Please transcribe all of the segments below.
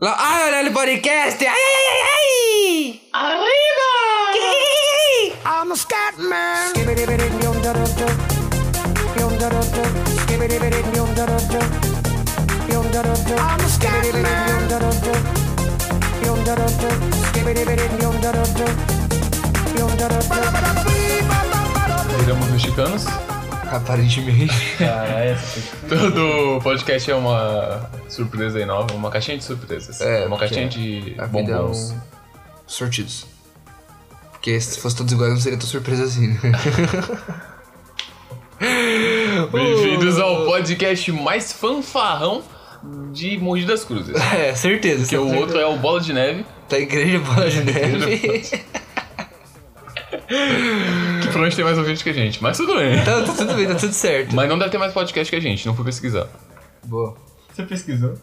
Lá, ai, olha o podcast! Ai, ai, ai, ai! Arriba! I'm a scat man. I'm a scat man. Viramos mexicanos. Aparentemente. Cara, essa foi Todo podcast é uma surpresa aí nova, uma caixinha de surpresas. É, uma caixinha de vida é bombons. um... sortidos. Porque se fosse todos iguais não seria tão surpresa assim, né? Bem-vindos ao podcast mais fanfarrão de Mogi das Cruzes. É, certeza. Porque o outro é o Bola de Neve, Tá igreja bola de neve. Que provavelmente tem mais ouvinte que a gente, mas tudo bem. tá, tá tudo bem, tá tudo certo. Mas não deve ter mais podcast que a gente, não fui pesquisar. Boa. Você pesquisou?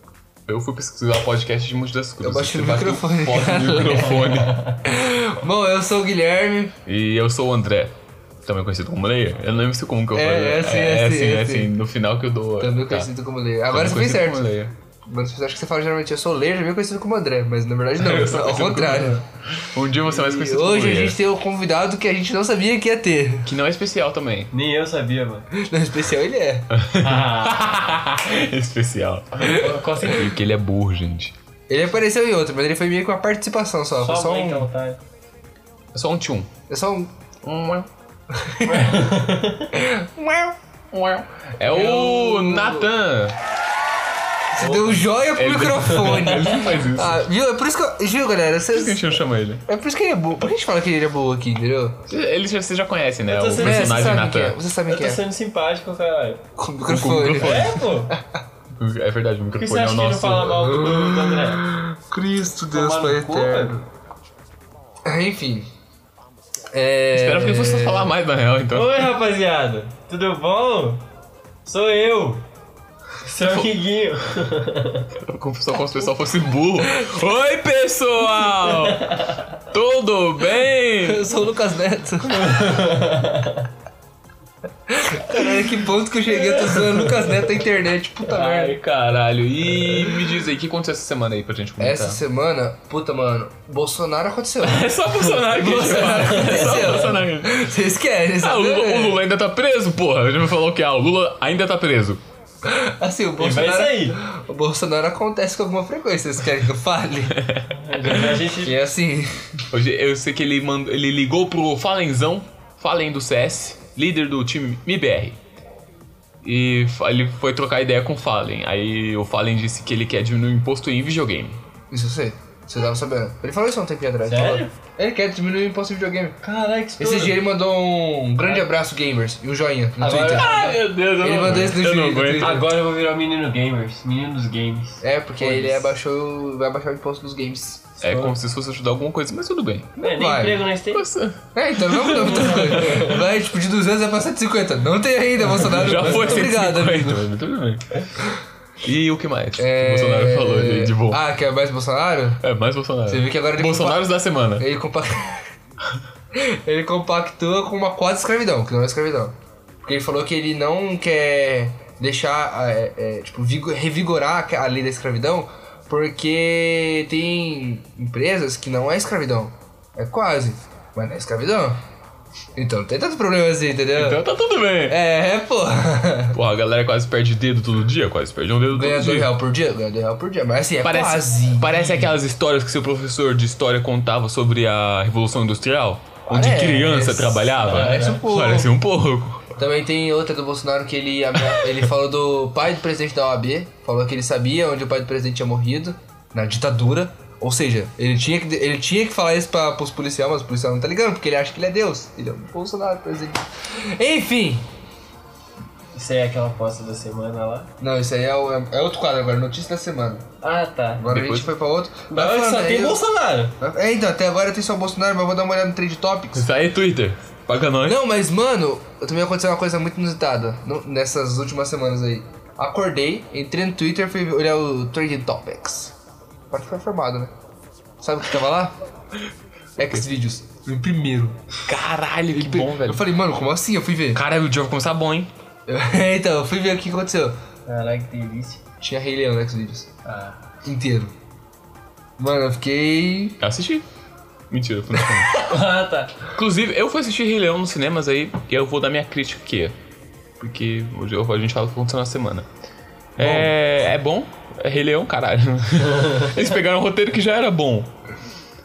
Eu fui pesquisar podcast de Mogi das Cruzes. Eu baixei bateu microfone. foto microfone. Bom, eu sou o Guilherme. E eu sou o André, também conhecido como Leia. Eu não lembro se como que eu É, falei. é assim, é, é assim, assim, é é assim. assim. No final que eu dou. Também tá. conhecido como Leia. Agora você fez certo. como Leia. Mas você acha que você fala geralmente eu sou Leia, já bem conhecido como André, mas na verdade não, Eu sou ao contrário. Um dia você é mais conhecido como hoje a gente tem um convidado que a gente não sabia que ia ter. Que não é especial também. Nem eu sabia, mano. No especial ele é. especial. Consegui. Porque ele é burro, gente. Ele apareceu em outro, mas ele foi meio que uma participação só. Só só é um. otário. É só um tchum. É só um. É o Nathan. Você deu joia pro Ele- microfone. Ele não faz isso. Ah, viu? É por isso que eu. Viu, galera? Por que a Vocês... gente não chama ele? É por isso que ele é burro. Por que a gente fala que ele é burro aqui, entendeu? Ele já, você já conhece, né? Eu O sendo- É, personagem vocês sabem quem é. Nathan. Vocês sabem Eu quem tô é. sendo simpático, caralho. Com o microfone. microfone. É, pô. É verdade, o que você microfone é o que ele nosso. fala mal do, do André? Cristo, Deus Pai cu, eterno. Enfim. É... Espero que ele fosse falar mais, na real, então. Oi, rapaziada. Tudo bom? Sou eu. Seu amiguinho. Como só como se o pessoal fosse burro. Oi, pessoal! Tudo bem? Eu sou o Lucas Neto. Caralho, que ponto que eu cheguei, eu tô zoando o Lucas Neto na internet, puta Ai, merda. caralho. E me diz aí, o que aconteceu essa semana aí pra gente comentar? Essa semana, puta, mano, Bolsonaro aconteceu. É só Bolsonaro que a gente Bolsonaro. É só aconteceu. Bolsonaro. Vocês querem, Ah, sabe? o Lula, o Lula ainda tá preso, porra. Já me falou que ah, o Lula ainda tá preso. Assim, o E vai Bolsonaro... sair. O Bolsonaro acontece com alguma frequência, vocês querem que eu fale? A gente... E assim... Hoje eu sei que ele mandou, ele ligou pro Falenzão, Fallen do CS, líder do time MIBR. E ele foi trocar ideia com o Fallen. Aí o Fallen disse que ele quer diminuir o imposto em videogame. Isso eu sei. Você tava sabendo. Ele falou isso há um tempinho atrás. Sério? Ele quer diminuir o imposto de videogame. Caralho, que Esse dia ele mandou um grande abraço, gamers, e um joinha no Agora- Twitter. Ai meu Deus, eu Ele não, mandou isso no eu não Twitter, aguento. Agora eu vou virar o menino gamers. Menino dos games. É, porque Foda-se. ele abaixou, vai abaixar o imposto dos games. É como se isso fosse ajudar alguma coisa, mas tudo bem. É, nem vai. emprego nós temos. Nossa, É, então não mudou muita coisa. Vai, tipo, de 200 vai pra 150. Não tem ainda, Bolsonaro. já foi muito Obrigado, 150, amigo. mas tudo bem. E o que mais? É... O Bolsonaro falou de, de bom. Ah, quer mais Bolsonaro? É, mais Bolsonaro. Você viu que agora ele Bolsonaros da semana. Ele, compa... ele compactua com uma quase escravidão, que não é escravidão. Porque ele falou que ele não quer deixar, é, é, tipo, vigo- revigorar a lei da escravidão, porque tem empresas que não é escravidão. É quase, mas não é escravidão. Então não tem tanto problema assim, entendeu? Então tá tudo bem. É, é, porra. Porra, a galera quase perde dedo todo dia, quase perde um dedo Ganha todo dois dia. reais por dia? Ganha dois reais por dia. Mas assim, é Parece, quase. parece aquelas histórias que seu professor de história contava sobre a Revolução Industrial, onde Parece. criança trabalhava. Parece um pouco. Parece um pouco. Também tem outra do Bolsonaro que ele, ele falou do pai do presidente da OAB, falou que ele sabia onde o pai do presidente tinha morrido, na ditadura. Ou seja, ele tinha que, ele tinha que falar isso pra, pros policiais, mas o policial não tá ligando, porque ele acha que ele é Deus. Ele é o Bolsonaro, presidente. Enfim! Isso aí é aquela aposta da semana lá. Não, isso aí é, o- é outro quadro agora, notícia da semana. Ah, tá. Agora a Depois- gente foi pra outro. Mas Vai só tem aí, Bolsonaro. É, então, até agora tem só o Bolsonaro, mas eu vou dar uma olhada no Trade Topics. Isso aí é Twitter. Paga nós. Não, mas mano, também aconteceu uma coisa muito inusitada no- nessas últimas semanas aí. Acordei, entrei no Twitter e fui olhar o Trending Topics. Pode ficar formado, né? Sabe o que tava lá? Xvideos. Em primeiro. Caralho, que bom, velho. Eu falei, mano, como assim? Eu fui ver. Caralho, o dia vai começar bom, hein? então, eu fui ver o que aconteceu. Caralho, que delícia. Tinha Rei Leão no Xvideos. Ah. Inteiro. Mano, eu fiquei. Eu assisti. Mentira, eu fui ah, tá. Inclusive, eu fui assistir Rei Leão nos cinemas aí e eu vou dar minha crítica aqui. Porque hoje a gente fala o que aconteceu na semana. É, é bom, é Rei Leão, caralho. Eles pegaram um roteiro que já era bom.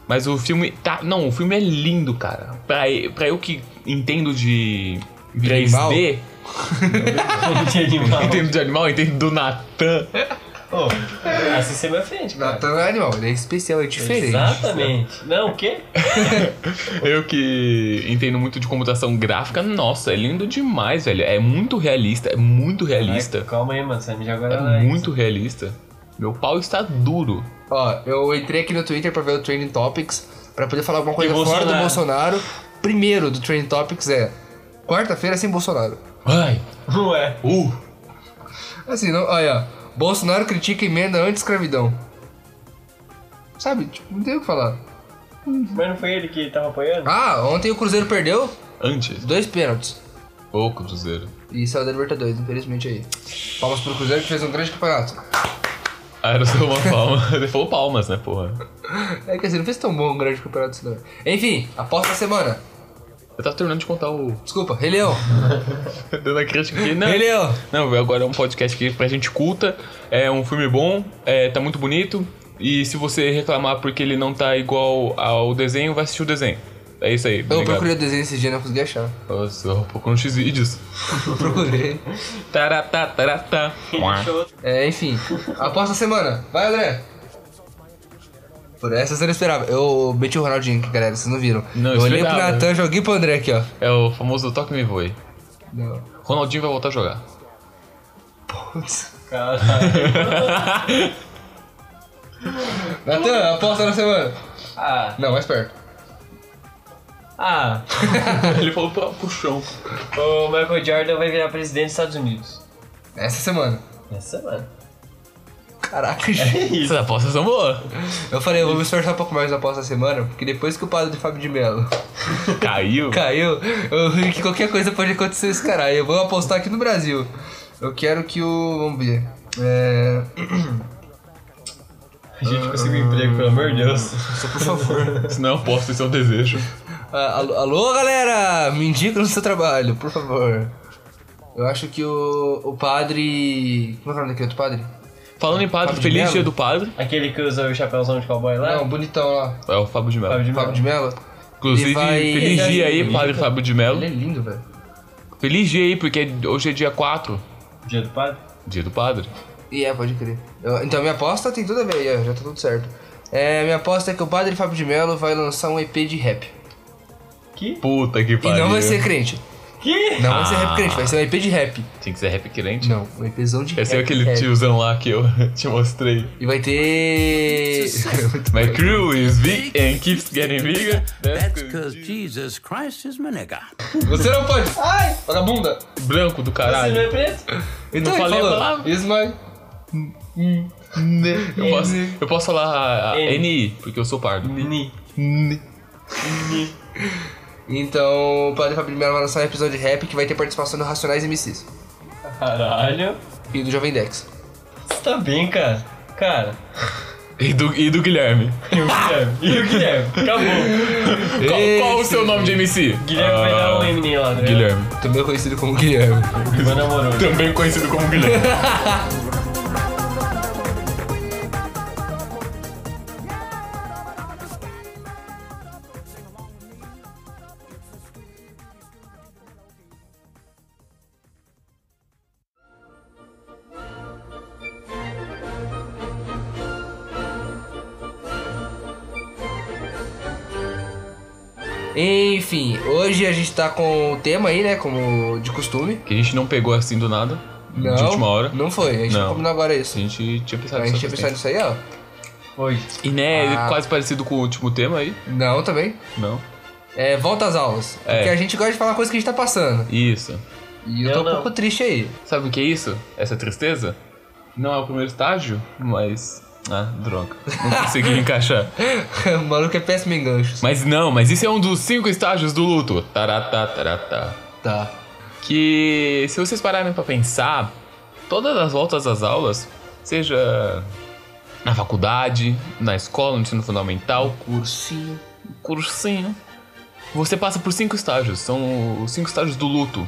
Mas o filme. Tá, não, o filme é lindo, cara. Pra, pra eu que entendo de 3D, De animal. entendo de animal, entendo do Natan. Ô, assim você é minha frente, cara. Natan não é animal, ele é especial, é diferente. Exatamente. Não, o quê? Eu que entendo muito de computação gráfica, nossa, é lindo demais, velho. É muito realista, é muito realista. Ai, calma aí, mano. Você me joga É na muito realista. Meu pau está duro. Ó, eu entrei aqui no Twitter pra ver o Trending Topics, pra poder falar alguma coisa fora do Bolsonaro? Primeiro do Trending Topics é quarta-feira sem Bolsonaro. Ai. Ué. Uh. Assim, não, olha, Bolsonaro critica emenda anti-escravidão. Sabe, tipo, não tem o que falar. Mas não foi ele que tava apoiando? Ah, ontem o Cruzeiro perdeu Antes. dois pênaltis. Ô, Cruzeiro. E saiu da Libertadores, infelizmente aí. Palmas pro Cruzeiro que fez um grande campeonato. Ah, era só uma palma. Ele falou palmas, né, porra? É que assim, não fez tão bom um grande campeonato assim, não. Enfim, aposta da semana. Eu tava terminando de contar o. Desculpa, Rei Leão. Dando a crítica aqui. Não, Rei Leão. não, agora é um podcast aqui pra gente culta. É um filme bom, é, tá muito bonito. E se você reclamar porque ele não tá igual ao desenho, vai assistir o desenho. É isso aí. Eu obrigado. procurei o desenho esse dia e não consegui achar. Nossa, eu procuro no X-Vídeos. Eu procurei. Taratá, taratá. É, enfim. Aposta da semana. Vai, André. Por essa você não esperava. Eu meti o Ronaldinho aqui, galera. Vocês não viram. Não, eu olhei pro. Natan, joguei pro André aqui, ó. É o famoso toque me voe. Não. Ronaldinho vai voltar a jogar. Putz. Caralho. Natan, aposta da semana. Ah. Não, mais perto. Ah. Ele falou pra, pro chão. O Michael Jordan vai virar presidente dos Estados Unidos. Essa semana. Essa semana. Caraca, gente. Essas apostas são boas. Eu falei, eu vou me esforçar um pouco mais na aposta da semana, porque depois que o padre de Fábio de Mello Caiu. caiu, eu vi que qualquer coisa pode acontecer esse caralho. Eu vou apostar aqui no Brasil. Eu quero que o. Vamos ver. É. A gente conseguiu um emprego, pelo amor de Deus. Só por favor. Se não, eu aposto, isso é um desejo. Ah, alô, alô, galera! Me indica no seu trabalho, por favor. Eu acho que o, o padre. Como é o nome daquele outro padre? Falando em padre, Fábio feliz Mello? dia do padre. Aquele que usa o chapéuzão de cowboy lá? Não, bonitão lá. É o Fábio de Mello. Fábio de Fábio de Mello. Inclusive, vai- feliz ele dia aí, padre Fábio de Mello. Ele é lindo, velho. Feliz dia aí, porque hoje é dia 4. Dia do padre? Dia do padre. E é, pode crer. Eu- então, minha aposta tem tudo a ver, aí, ó, já tá tudo certo. É, minha aposta é que o padre Fábio de Mello vai lançar um EP de rap. Que? Puta que E pariu. não vai ser crente. Que? Não vai ser Ah. rap crente, vai ser um EP de rap. Tinha que ser rap crente. Não, um EPzão de Esse é rap. aquele rap. tiozão lá que eu te mostrei. E vai ter. My crew is big and keeps getting bigger. That's because Jesus Christ is my nigga. Você não pode. Ai! Vagabunda! branco do Você não é caralho. preto? Então Não ele falei a palavra. Is my. Eu posso, eu posso falar a- N. NI, porque eu sou pardo. Ni. Ni. Então, o padre Fábio de Mello vai lançar um episódio de rap que vai ter participação do Racionais MCs Caralho. e do Jovem Dex. Você tá bem, cara? Cara. E do, e do Guilherme. E o Guilherme? E o Guilherme? Acabou. Qual, qual o seu nome de MC? Guilherme vai dar um M lá, né? Guilherme. Também conhecido como Guilherme. Meu namorou. Também conhecido como Guilherme. Enfim, hoje a gente tá com o tema aí, né? Como de costume. Que a gente não pegou assim do nada. Não, De última hora. Não foi, a gente Não. combinou agora A isso. gente tinha pensado A gente nisso tinha pensado nisso aí, ó. Foi. E né, Ah. quase parecido com o último tema aí. Não, também. Não. É, volta às aulas. É. Porque a gente gosta de falar coisa que a gente tá passando. Isso. E eu Eu tô um não. pouco triste aí. Sabe o que é isso? Essa tristeza? Não é o primeiro estágio, mas. Ah, droga. Não consegui encaixar. o maluco é péssimo em ganchos. Mas não, mas isso é um dos cinco estágios do luto. Taratá, taratá. Tá. Que se vocês pararem pra pensar, todas as voltas às aulas, seja na faculdade, na escola, no ensino fundamental, Cursinho. cursinho, você passa por cinco estágios. São os cinco estágios do luto.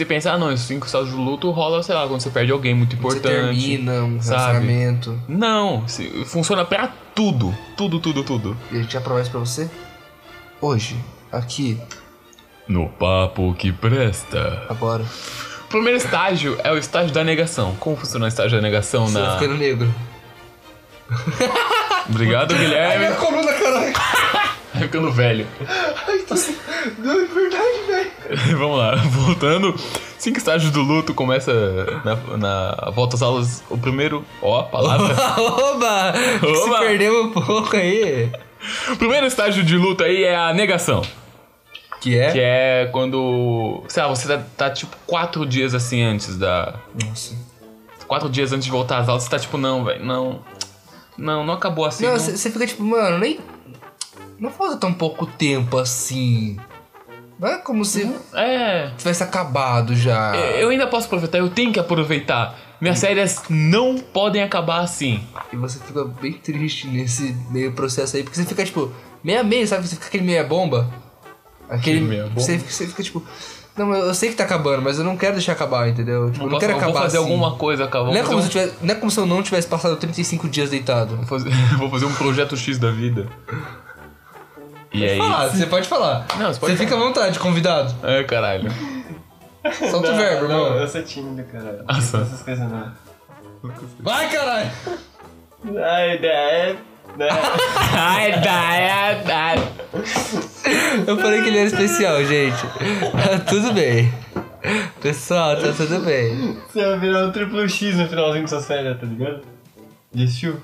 Você pensa, ah não, esses cinco estágios do luto rola, sei lá, quando você perde alguém muito Você importante. termina um sabe? relacionamento. Não, se- funciona pra tudo. Tudo, tudo, tudo. E a gente já promete pra você? Hoje, aqui, No papo que presta. agora. O primeiro estágio é o estágio da negação. Como funciona o estágio da negação Você na. ficando negro. Obrigado, Guilherme. coluna, caralho. Vai ficando velho. Não, é verdade, velho. Vamos lá, voltando. Cinco estágios do luto começa na, na volta às aulas. O primeiro, ó, a palavra. Oba! Se Oba! perdeu um pouco aí. o primeiro estágio de luto aí é a negação. Que é? Que é quando. Sei lá, você tá, tá, tipo quatro dias assim antes da. Nossa. Quatro dias antes de voltar às aulas, você tá tipo, não, velho, não. Não, não acabou assim. Não. você fica tipo, mano, nem. Não falta tão pouco tempo assim. Não é como se É. tivesse acabado já. Eu ainda posso aproveitar, eu tenho que aproveitar. Minhas férias não podem acabar assim. E você fica bem triste nesse meio processo aí, porque você fica tipo, meia meia, sabe? Você fica aquele meia bomba. Aquele. Meia bomba? Você, você fica tipo. Não, eu sei que tá acabando, mas eu não quero deixar acabar, entendeu? Tipo, eu não Posso- quero eu acabar vou fazer assim. alguma coisa, acabar. Não é, como se eu tivesse, não é como se eu não tivesse passado 35 dias deitado. um, vou fazer, vou fazer um projeto X da vida. E aí. Ah, você pode falar. Não, você pode Você fica à vontade, convidado. É, caralho. Solta o verbo, não, irmão. eu sou tímido, cara. Ah, Não só. faço essas coisas não. Vai, caralho! A ideia é. Né? Ai, dá, dá. Eu falei que ele era especial, gente. Tá tudo bem. Pessoal, tá tudo bem. Você vai virar um triplo X no finalzinho de sua série, tá ligado? Já assistiu?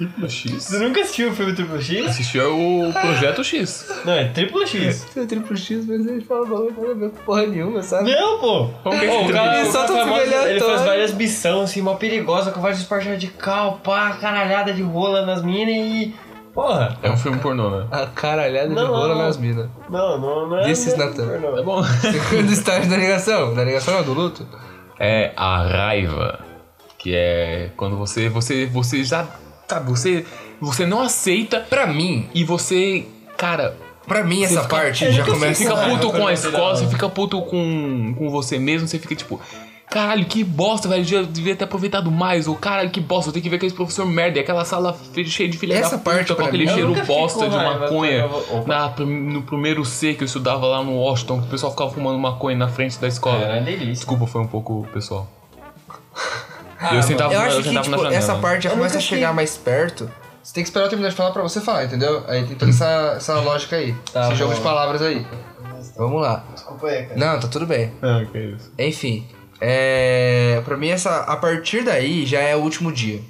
Triplo X? Você nunca assistiu o filme Triplo X? Assistiu o Projeto X. Não, é Triplo X. Seu triplo X, mas ele fala bagulho a ver com porra nenhuma, sabe? Não, pô! Como que é esse o cara, Ele o solta um faz filme mó- Ele faz aleatório. várias missões, assim, mó perigosa, com vários esportes radical, pá, caralhada de rola nas minas e... Porra! É um filme pornô, né? A caralhada de Não, rola não. nas minas. Não, não, não é... Is não é. Tá bom. Do estágio da negação. Da negação não, do luto. É a raiva. Que é quando você. Você. Você já. Sabe, você. Você não aceita Pra mim, e você. Cara, pra mim essa fica- parte eu já começa... Você fica raiva puto com a escola, você fica puto com, com você mesmo, você fica tipo, caralho, que bosta, velho, eu devia ter aproveitado mais, ou caralho, que bosta, eu tenho que ver aquele professor merda, e aquela sala cheia de filha Essa da puta, parte com aquele mim- cheiro bosta de raiva, maconha. Na, no primeiro C que eu estudava lá no Washington, que o pessoal ficava fumando maconha na frente da escola. Era delícia. Desculpa, foi um pouco pessoal. Ah, eu sentava, Eu acho eu que, sentava tipo, na janela. essa parte já Eu começa a chegar mais perto. Você tem que esperar eu terminar de falar pra você falar, entendeu? Aí tem toda essa, essa lógica aí. Tá esse jogo bom. de palavras aí. Vamos lá. Desculpa aí, cara. Não, tá tudo bem. Ah, que isso. Enfim. É. Pra mim, essa, a partir daí já é o último dia.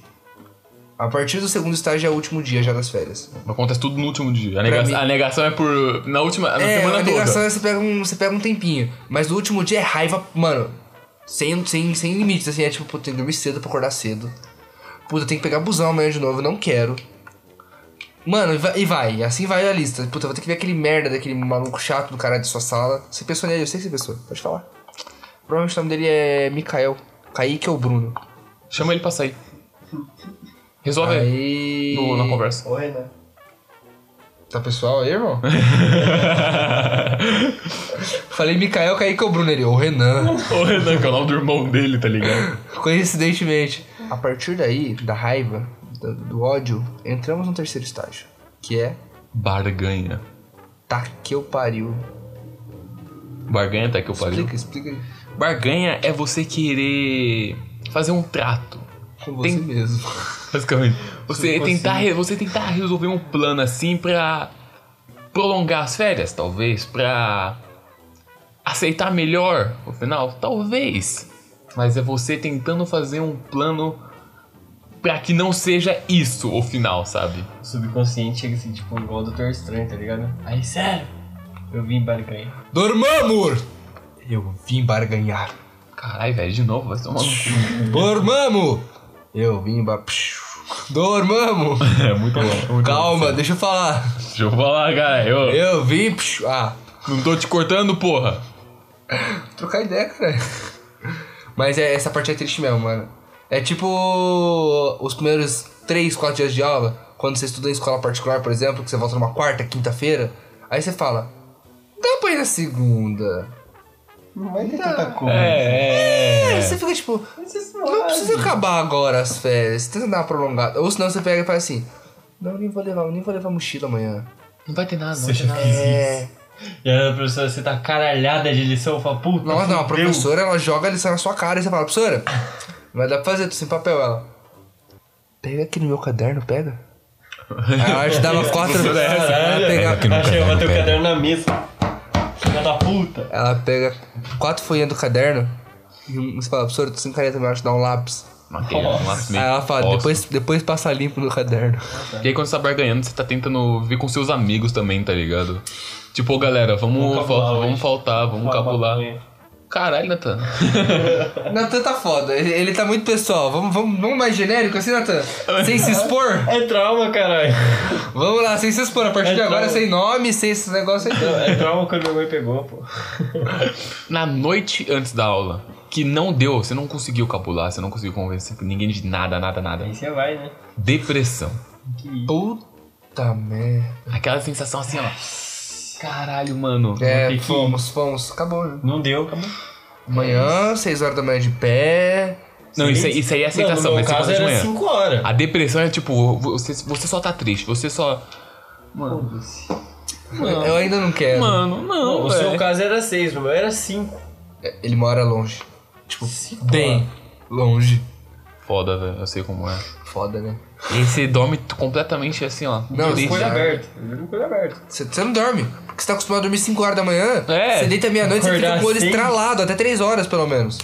A partir do segundo estágio é o último dia já das férias. Acontece tudo no último dia. A, nega- mim- a negação é por. Na última. Na é, semana a toda. negação é você pega, um, você pega um tempinho. Mas no último dia é raiva, mano. Sem, sem, sem limites, assim. É tipo, pô, tem que dormir cedo pra acordar cedo. Puta, tem que pegar busão amanhã de novo, eu não quero. Mano, e vai, e vai, assim vai a lista. Puta, eu vou ter que ver aquele merda daquele maluco chato do cara de sua sala. Você pensou nele, eu sei que você pensou, pode falar. Provavelmente o nome dele é Mikael. Kaique ou Bruno. Chama ele pra sair. Resolve Aí. no- na conversa. Oi, né? Tá pessoal aí, irmão? Falei Mikael, Kaique ou Bruno ele. Ô Renan. O Renan, que é o nome do irmão dele, tá ligado? Coincidentemente. A partir daí, da raiva, do, do ódio, entramos no terceiro estágio. Que é Barganha. tá que eu pariu. Barganha até que eu pariu. Explica, explica. Barganha é você querer fazer um trato. Com você Tem- mesmo. Basicamente. Você tentar, você tentar resolver um plano assim pra prolongar as férias, talvez. Pra aceitar melhor o final, talvez. Mas é você tentando fazer um plano pra que não seja isso o final, sabe? O subconsciente chega assim, tipo, igual o Doutor Estranho, tá ligado? Aí, sério, eu vim barganha. Dormamos! Eu vim barganhar. Caralho, velho, de novo, vai tomar no cu. Dormamos! Eu vim ba... Dormamos! É muito bom. muito Calma, bom. deixa eu falar. Deixa eu falar, cara. Eu Eu vim... Ah, não tô te cortando, porra. Trocar ideia, cara. Mas é, essa parte é triste mesmo, mano. É tipo os primeiros 3, 4 dias de aula, quando você estuda em escola particular, por exemplo, que você volta numa quarta, quinta-feira, aí você fala, dá pra ir na segunda. Não vai ter tanta coisa. É, Aí é. você fica tipo, não precisa acabar agora as férias, tenta dar uma prolongada. Ou senão você pega e fala assim, não, nem vou levar, nem vou levar mochila amanhã. Não vai ter nada, não vai Você ter nada. fez É. isso. E aí a professora, você tá caralhada de lição, fala, puta, Nossa, não, a professora ela joga a lição na sua cara e você fala, professora, vai dar pra fazer, tô sem papel. Ela, pega aqui no meu caderno, pega. Aí ela te dava quatro. Caralho, ela, pega, aqui no ela bateu o caderno na mesa. Filha da puta. ela pega quatro folhinhas do caderno e um- você fala, professora, tô sem caneta, te dá um lápis. Matei, um lápis Aí ela fala, depois, depois passa limpo no caderno. E aí quando você tá barganhando, você tá tentando ver com seus amigos também, tá ligado? Tipo, ô, galera, vamos, Vamos capular vamos faltar, vamos capular. Caralho, Natan. Natan tá foda, ele, ele tá muito pessoal. Vamos, vamos, vamos mais genérico assim, Natan? Sem se expor? É trauma, caralho. Vamos lá, sem se expor. A partir É de agora, trauma. sem nome, sem esse negócio aí. É trauma quando minha mãe pegou, pô. Na noite antes da aula, que não deu, você não conseguiu capular, você não conseguiu convencer ninguém de nada, nada, nada. Aí você vai, né? Depressão. Puta merda. Aquela sensação assim, ó. Caralho, mano. É, ter que- fomos, fomos. Acabou, né? Não deu, acabou. Amanhã, 6 horas da manhã de pé. Não, isso, aí- isso aí é aceitação, Não, no meu caso era manhã. 5 horas. A depressão é tipo, você, você só tá triste, você só. Mano, Eu ainda não quero. mano, não. o seu caso era 6, o meu era 5. Ele mora longe. Tipo, bem longe. Foda, velho, eu sei como é. Foda, né? E você dorme completamente assim, ó. Não, triste. com Coisa aberta. Coisa. Você, você não dorme. Porque você tá acostumado a dormir 5 horas da manhã. É. Você deita meia-noite, você fica com o olho estralado, até 3 horas pelo menos.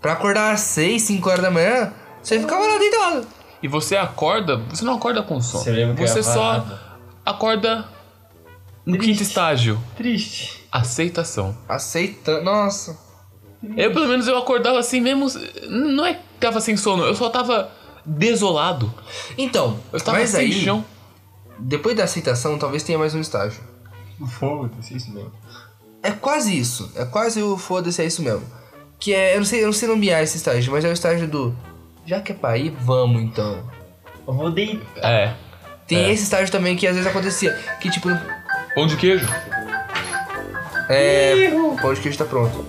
Pra acordar às 6, 5 horas da manhã, você ficava lá deitado. E você acorda, você não acorda com sono. Você lembra Você só acorda no quinto estágio. Triste. Aceitação. Aceitando. Nossa. Eu, pelo menos, eu acordava assim mesmo. Não é que tava sem sono, eu só tava desolado. Então, Eu tava mas sem aí, chão. depois da aceitação, talvez tenha mais um estágio. Foda-se, isso mesmo. É quase isso. É quase o foda-se, é isso mesmo. Que é, eu não sei, eu não sei nomear esse estágio, mas é o estágio do. Já que é pra ir, vamos então. Eu vou deitar. É. Tem É. esse estágio também que às vezes acontecia. Que tipo. Pão de queijo? É. Pão de queijo tá pronto.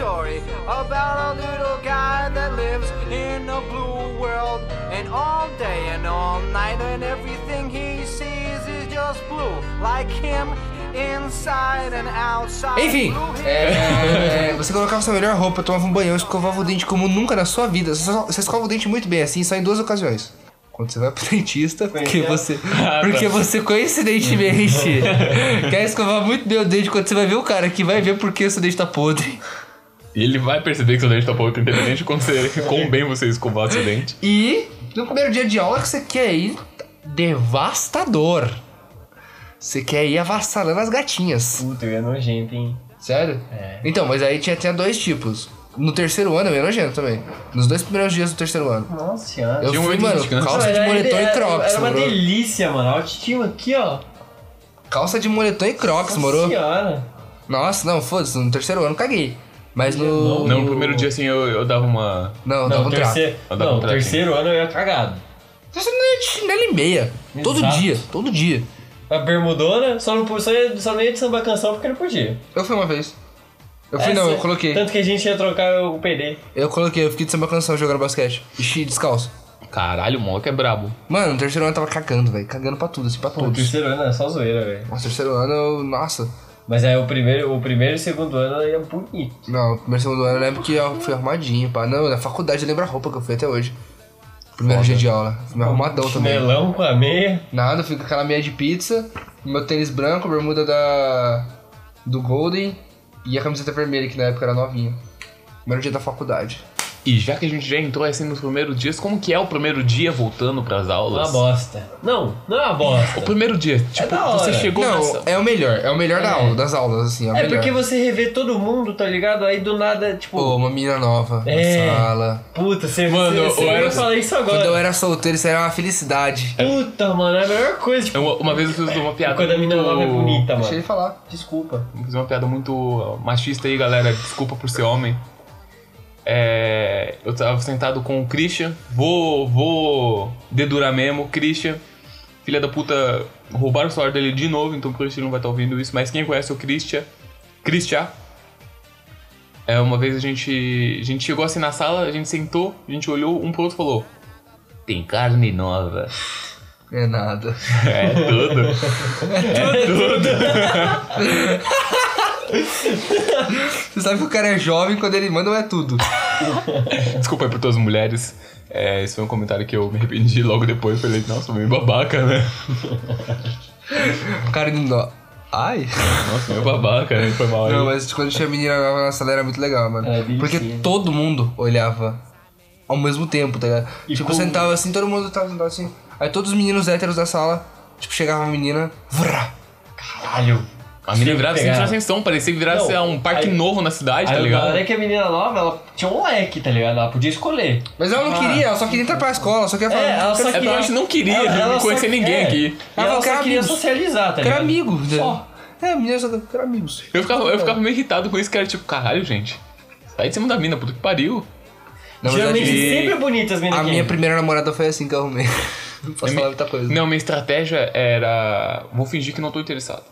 Story about a little guy that lives in a blue world. And all day and all night, and everything he sees is just blue. Like him, inside and outside. Enfim, Blue é, você colocava sua melhor roupa, tomava um banho, escovava o dente como nunca na sua vida. Você, só- você escova o dente muito bem, assim, só em duas ocasiões. Quando você vai pro dentista, porque você, porque você coincidentemente quer escovar muito bem o dente quando você vai ver o cara que vai ver porque seu dente tá podre. E ele vai perceber que seu dente tá pouco independente quando você, quão bem você escovar seu dente. E no primeiro dia de aula que você quer ir devastador. Você quer ir avassalando as gatinhas. Puta, eu ia nojento, hein? Sério? É. Então, mas aí tinha, tinha dois tipos. No terceiro ano eu ia nojento também. Nos dois primeiros dias do terceiro ano. Nossa senhora. Eu Tinha um fui, de mano, descanso. calça de Era- moletom e crocs, Era uma moro? delícia, mano. A autoestima aqui, ó. Calça de moletom e crocs, Nossa moro? senhora. Nossa, não, foda-se, no terceiro ano caguei. Mas no. Não, no primeiro dia assim eu, eu dava uma. Não, Não, dava um trato. terceiro, Eu dava não um terceiro ano eu ia cagado. Terceiro ano é de chinelo e meia. Todo Exato. dia, todo dia. A bermudona, só não, só, ia, só não ia de samba canção porque não podia. Eu fui uma vez. Eu fui, não, Essa- eu coloquei. Tanto que a gente ia trocar o PD. Eu coloquei, eu fiquei de samba canção jogando basquete. Ixi, descalço. Caralho, o moleque é brabo. Mano, no terceiro ano eu tava cagando, velho. Cagando pra tudo, assim, pra Pô, o todos. terceiro ano é só zoeira, velho. Nossa, terceiro ano, eu, nossa. Mas aí o primeiro, o primeiro e o segundo ano ia bonito. Não, primeiro segundo ano eu lembro que eu fui arrumadinho, pá. Não, na faculdade eu lembro a roupa que eu fui até hoje. Primeiro dia de aula. Fui me arrumadão também. Chinelão com a meia. Nada, fui com aquela meia de pizza, meu tênis branco, bermuda da. do Golden e a camiseta vermelha, que na época era novinha. Primeiro dia da faculdade. E já que a gente já entrou assim nos primeiros dias, como que é o primeiro dia voltando pras Uma aulas? bosta. Não, não é uma bosta. O primeiro dia, tipo, da hora. você chegou Não, nessa... é o melhor. É o melhor da É. aula, das aulas, assim. É, o É melhor. porque você revê todo mundo, tá ligado? Aí do nada, tipo, Pô, uma menina nova É. na sala. puta, você, Mano, você, você eu era- falar isso Quando eu agora. era solteiro, isso era uma felicidade. Puta, mano, é a melhor coisa. Tipo, Uma, uma vez eu fiz uma piada quando a menina muito... nova é bonita, Deixa ele mano. falar. Desculpa. Fazer uma piada muito machista aí, galera. Desculpa por ser homem. É, eu tava sentado com o Christian. Vou, vou dedurar mesmo. Christian, filha da puta, roubaram o celular dele de novo, então o Christian não vai estar ouvindo isso. Mas quem conhece o Christian, Christian, é, uma vez a gente, a gente chegou assim na sala, a gente sentou, a gente olhou um pro outro e falou: Tem carne nova. É nada. É tudo. É tudo. Você sabe que o cara é jovem quando ele manda ou é tudo. Desculpa aí por todas as mulheres. É, esse foi um comentário que eu me arrependi logo depois. Falei, nossa, meio babaca, né? O cara não. Ai. Nossa, meio babaca, né? Foi mal aí. Não, mas quando tinha menina nova na sala era muito legal, mano. É. Porque todo mundo olhava ao mesmo tempo, tá ligado? E tipo, como- sentava assim, todo mundo tava sentado assim. Aí todos os meninos héteros da sala, tipo, chegava uma menina. Vrá, Caralho. A menina virava sem ascensão, parecia que virasse Não, um parque aí- novo na cidade, tá Aí o ligado? hora é que a menina nova, ela tinha um leque, tá ligado? Ela podia escolher. Mas ela não Ah. queria, ela só queria entrar pra escola, só queria falar. É, ela só É porque a gente não queria só- conhecer ninguém é, aqui. E ela Ela só quer queria amigos. socializar, tá ligado? era amigo. né? Só. É, a menina só queria amigos. Eu ficava, eu ficava meio irritado com isso, que era tipo, caralho, gente. Sai de cima da mina, puta que pariu. Geralmente sempre é bonita as meninas a aqui. minha primeira namorada foi assim que eu arrumei. Não posso falar muita coisa. Não, minha estratégia era. Vou fingir que não tô interessado.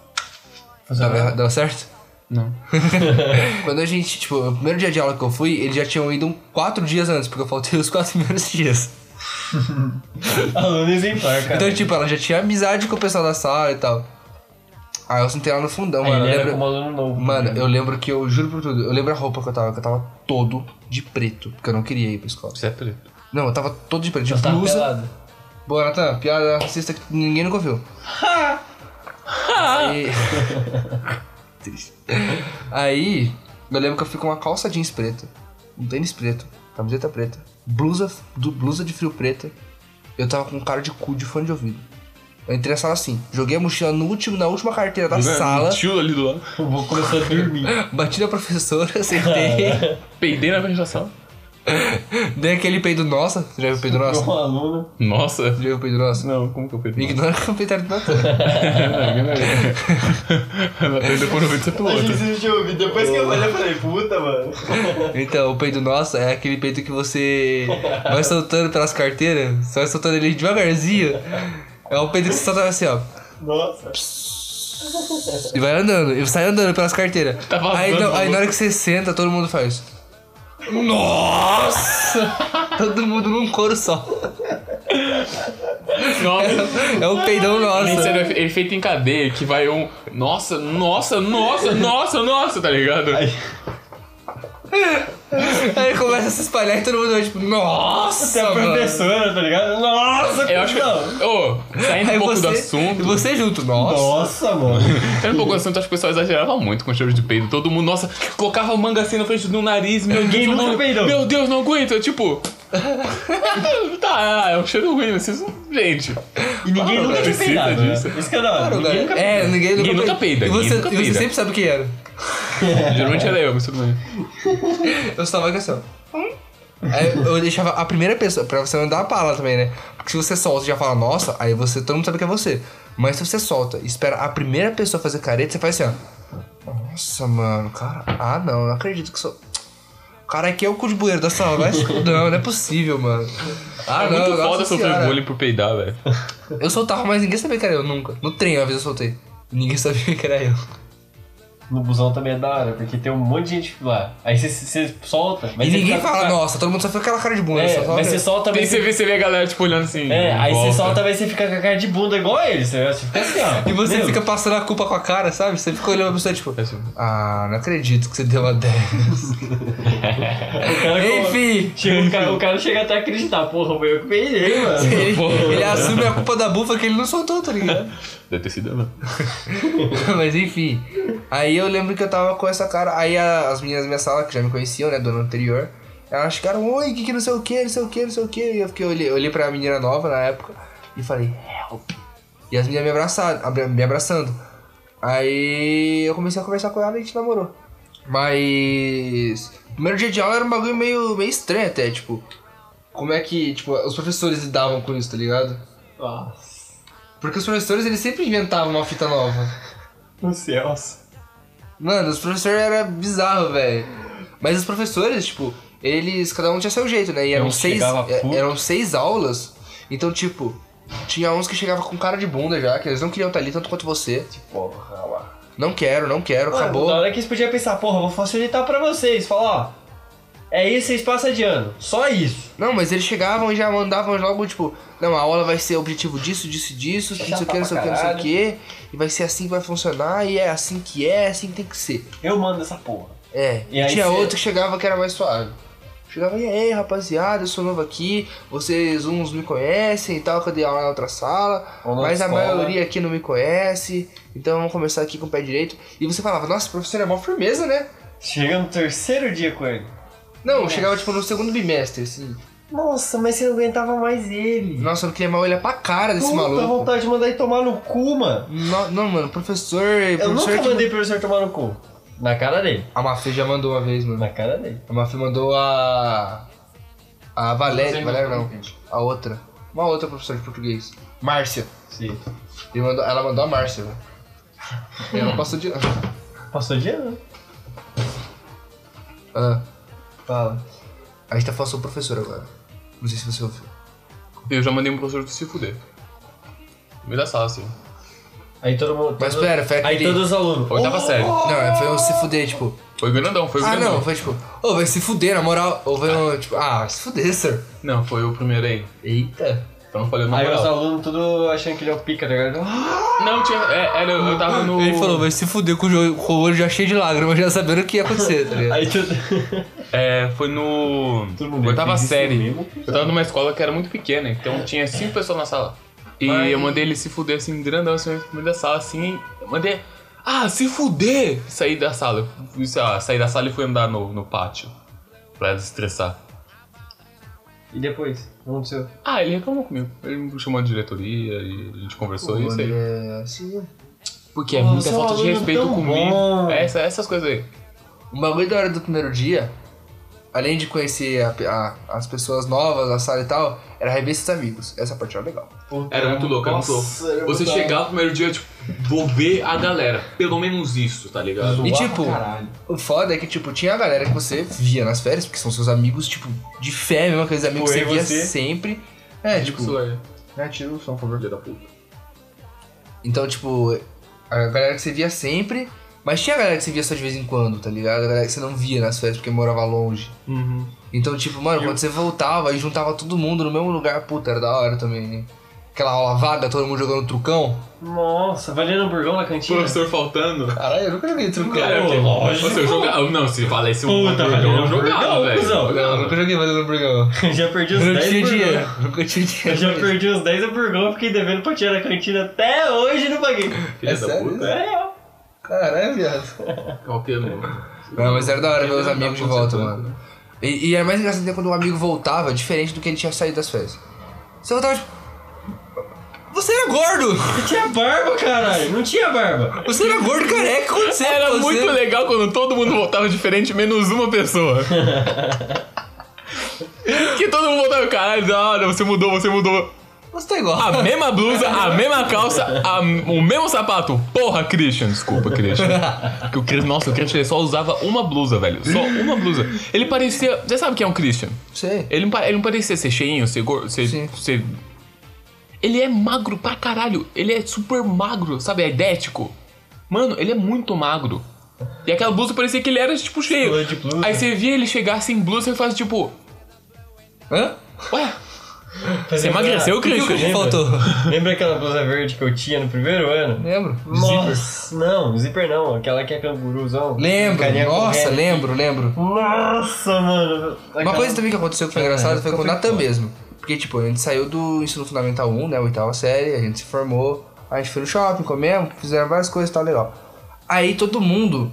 Deu, deu certo? Não. Quando a gente, tipo, o primeiro dia de aula que eu fui, eles já tinham ido um, quatro dias antes, porque eu faltei os quatro primeiros dias. Aluno exemplar, cara. Então, tipo, ela já tinha amizade com o pessoal da sala e tal. Aí eu sentei lá no fundão, Aí mano. ele Eu era lembro, como aluno novo. mano, eu lembro que eu juro por tudo, eu lembro a roupa que eu tava, que eu tava todo de preto, porque eu não queria ir pra escola. Você é preto. Não, eu tava todo de preto, de Eu blusa. Boa, Natan, piada racista que ninguém nunca ouviu. Aí... Triste. Aí, eu lembro que eu fui com uma calça jeans preta, um tênis preto, camiseta preta, blusa, du- blusa de frio preta. Eu tava com cara de cu de fone de ouvido. Eu entrei na sala assim, joguei a mochila no último, na última carteira da sala, Tio ali do lado. Eu vou começar a dormir. bati na professora, sentei, Peidei na ventilação. dei aquele peido nossa. Você já viu o peido nossa? Com um aluno. Nossa. Já viu o peido nossa? Não, como que eu peidei? Ignora o comentário do Natan. Não vem ser piloto. deixa eu ouvir. Depois que eu olhei, eu falei, puta, mano. Então, o peito nosso é aquele peito que você vai soltando pelas carteiras, você vai soltando ele devagarzinho. É um peito que você solta assim, ó. Nossa. E vai andando, e sai andando pelas carteiras. Tá aí, não- aí na hora que você senta, todo mundo faz. Nossa! todo mundo num coro só. Nossa. É um peidão nosso. ele é feito em cadeia, que vai um. Nossa, nossa, nossa, nossa, nossa, tá ligado? Aí começa a se espalhar e todo mundo vai tipo, nossa! Você é a mano. professora, tá ligado? Nossa, Eu acho que. não. Ô, saindo Aí um pouco você, do E assunto. você junto, nossa. Nossa, mano. Saindo um pouco do assunto, acho que o pessoal exagerava muito com o cheiro de peido. Todo mundo, nossa, colocava manga assim na frente do nariz. Meu Ninguém Deus, nunca não- peidou. Meu Deus, não aguento. Tipo. tá, é um cheiro ruim, vocês. Gente. E ninguém Para, nunca tinha peidado, né? Isso que é da hora. Claro, Ninguém cara. nunca É, ninguém, Ninguém nunca peida, E você, nunca e você sempre sabe o que era. Geralmente era eu, mas tudo bem. Eu só vai assim, ó. Aí eu deixava a primeira pessoa, pra você não dar a pala também, né? Porque se você solta e já fala, nossa, aí você, todo mundo sabe que é você. Mas se você solta e espera a primeira pessoa fazer careta, você faz assim, ó. Nossa, mano, cara. Ah, não, não acredito que sou. Cara, aqui é o cu de bueiro da sala, vai Não, não é possível, mano. Ah, é não, muito foda sofrer bullying por peidar, velho. Eu soltava, mas ninguém sabia que era eu, nunca. No trem, uma vez eu soltei. Ninguém sabia que era eu. No busão também é da hora, porque tem um monte de gente lá. Aí você, você solta. Mas e ninguém fica- fala, nossa, todo mundo só fica com aquela cara de bunda. É, mas você solta, Aí mas você você... vê, você vê a galera, tipo, olhando assim. É, aí você solta, mas você fica com a cara de bunda igual eles? Você fica assim, ó. E você Meu, fica passando a culpa com a cara, sabe? Você fica olhando pra pessoa, tipo, É assim. ah, não acredito que você deu uma dessas. o cara, Enfim, Chega, o, cara, o cara chega até a acreditar, porra, foi eu que peidei, mano. ele, ele assume a culpa da bufa que ele não soltou, tá ligado? Deve ter sido ela. Mas enfim. Aí eu lembro que eu tava com essa cara. Aí a- as meninas da minha sala, que já me conheciam, né, do ano anterior, Elas chegaram, oi, que que não sei o que, não sei o que, não sei o que. E eu fiquei, olhei, olhei pra menina nova na época e falei, help. E as meninas me abraçaram, abra- me abraçando. Aí eu comecei a conversar com ela e a gente namorou. Mas. Primeiro dia de aula era um bagulho meio, meio estranho até, tipo. Como é que, tipo, os professores lidavam com isso, tá ligado? Nossa. Porque os professores, eles sempre inventavam uma fita nova. Nos céus. Mano, os professores era bizarro, velho. Mas os professores, tipo, eles. Cada um tinha seu jeito, né? E eram seis. é. Eram seis aulas. Então, tipo, tinha uns que chegavam com cara de bunda já, que eles não queriam estar ali tanto quanto você. Porra, lá. Não quero, não quero, Mano, acabou. Na hora que eles podiam pensar, porra, vou facilitar pra vocês. Falar, ó. É isso, vocês passam de ano. Só isso. Não, mas eles chegavam e já mandavam logo, tipo, não, a aula vai ser objetivo disso, disso, disso, não sei o que, não sei o que, não sei o que, e vai ser assim que vai funcionar, e é assim que é, é assim que tem que ser. Eu mando essa porra. É, E tinha cê- outro que chegava que era mais suave. Chegava, e aí, rapaziada, eu sou novo aqui, vocês uns me conhecem e tal, que eu dei aula na outra sala, Ou na mas a escola. maioria aqui não me conhece, então vamos começar aqui com o pé direito. E você falava, nossa, professor é mó firmeza, né? Chega no terceiro dia com ele. Não, chegava tipo no segundo bimestre, assim. Nossa, mas você não aguentava mais ele. Nossa, eu não queria mais olhar pra cara desse Puta maluco. vontade de mandar ele tomar no cu, mano. No- não, mano, professor. Eu professor nunca que- mandei o professor tomar no cu. Na cara dele. A Mafê já mandou uma vez, mano. Na cara dele. A Mafê mandou a. A Valéria. Valéria não. A outra. Uma outra professora de português. Márcia. Sim. Ele mandou, ela mandou a Márcia, velho. E ela passou de. Passou de ano. Ah, Fala. a gente tá falando sobre o professor agora. Não sei se você ouviu. Eu já mandei um professor se fuder. No meio da sala, assim. Aí todo mundo. Mas todo- pera, foi Aí aquele- todos os alunos. Oitava série. Não, foi um se fuder, tipo. Foi grandão, foi Ah, grandão. não, foi tipo. Ô, vai se fuder, na moral. Ou foi um, tipo, ah, se fuder, sir. Não, foi o primeiro aí. Eita. Então eu falei na Aí os moral. alunos tudo achando que ele é o pica, tá ligado? Não, tinha. É, era, eu tava no. Ele falou, vai se fuder com o, jo- com o olho já cheio de lágrimas, já sabendo o que ia acontecer, tá ligado? Aí tudo. É, foi no. Oitava fez isso série. mesmo? Eu tava numa escola que era muito pequena, então tinha cinco pessoas na sala. E Mas- eu mandei ele se fuder assim, grandão, assim, no meio da sala, assim. Eu mandei. Ah, se fuder! Saí da sala. Eu fui, sei lá, saí da sala e fui andar no, no pátio. Pra desestressar. E depois? Que aconteceu? Ah, ele reclamou comigo. Ele me chamou de diretoria e a gente conversou e isso aí. É, assim, Porque é Pô, muita é falta de respeito comigo. É, essa- essas coisas aí. O bagulho da hora do primeiro dia, além de conhecer a- a- as pessoas novas na sala e tal, era rever esses amigos. Essa parte era legal. Era muito louco, era muito louco. Nossa, era Você chegar no primeiro dia, tipo, vou ver a galera. Pelo menos isso, tá ligado? E Zoar tipo, pra caralho. o foda é que, tipo, tinha a galera que você via nas férias, porque são seus amigos, tipo, de fé mesmo, aqueles amigos que Foi você via você? sempre. É, tipo. Isso aí. É, tira o som, por favor. Da puta. Então, tipo, a galera que você via sempre. Mas tinha a galera que você via só de vez em quando, tá ligado? A galera que você não via nas férias porque morava longe. Então, tipo, mano, quando você voltava e juntava todo mundo no mesmo lugar, puta, era da hora também, né? Aquela aula vaga, todo mundo jogando trucão. Nossa, valendo hamburgão na cantina? Professor faltando. Caralho, eu nunca joguei trucão. Cara, porque- lógico. Você jogava. Não, se falar esse um Puta, hamburgão, eu jogava, velho. Não, eu nunca joguei valendo hamburgão. Já perdi os Eu não 10 tinha hamburgão. dinheiro. Nunca tinha Eu dinheiro. já perdi os 10 hamburgão, fiquei devendo pra tirar na cantina até hoje e não paguei. Filha É da sério? puta. É, Caralho, viado. Um. Não, mas era da hora ver os amigos de volta, mano. E, e era mais engraçado quando o amigo voltava, diferente do que ele tinha saído das férias. Você voltava tipo. Você era gordo! não tinha barba, caralho. Não tinha barba. Você era gordo careca, o que aconteceu Era com você? muito legal quando todo mundo voltava diferente, menos uma pessoa. que todo mundo voltava, caralho, da hora, você mudou, você mudou. Você tá igual. A mesma blusa, a mesma calça, a- o mesmo sapato. Porra, Christian. Desculpa, Christian. Que o Christian, nossa, o Christian só usava uma blusa, velho. Só uma blusa. Ele parecia. Você sabe quem é um Christian? Sei. Ele não, ele não parecia ser cheinho, ser gordo, ser, Sim. ser. Ele é magro pra caralho. Ele é super magro, sabe? É idético. Mano, ele é muito magro. E aquela blusa parecia que ele era, tipo, cheio. Aí você via ele chegar sem blusa e faz tipo. Hã? Ué? Você emagreceu, O que, Christian? que te faltou? Lembra aquela blusa verde que eu tinha no primeiro ano? Lembro. Nossa, não, zíper não, aquela que é canguruzão. Lembro. Nossa, lembro, lembro. Nossa, mano. Uma coisa também que aconteceu que foi engraçado foi com o Natan mesmo. Porque, tipo, a gente saiu do ensino fundamental 1, né? Oitava série, a gente se formou, a gente foi no shopping, comemos, fizeram várias coisas e tal, legal. Aí todo mundo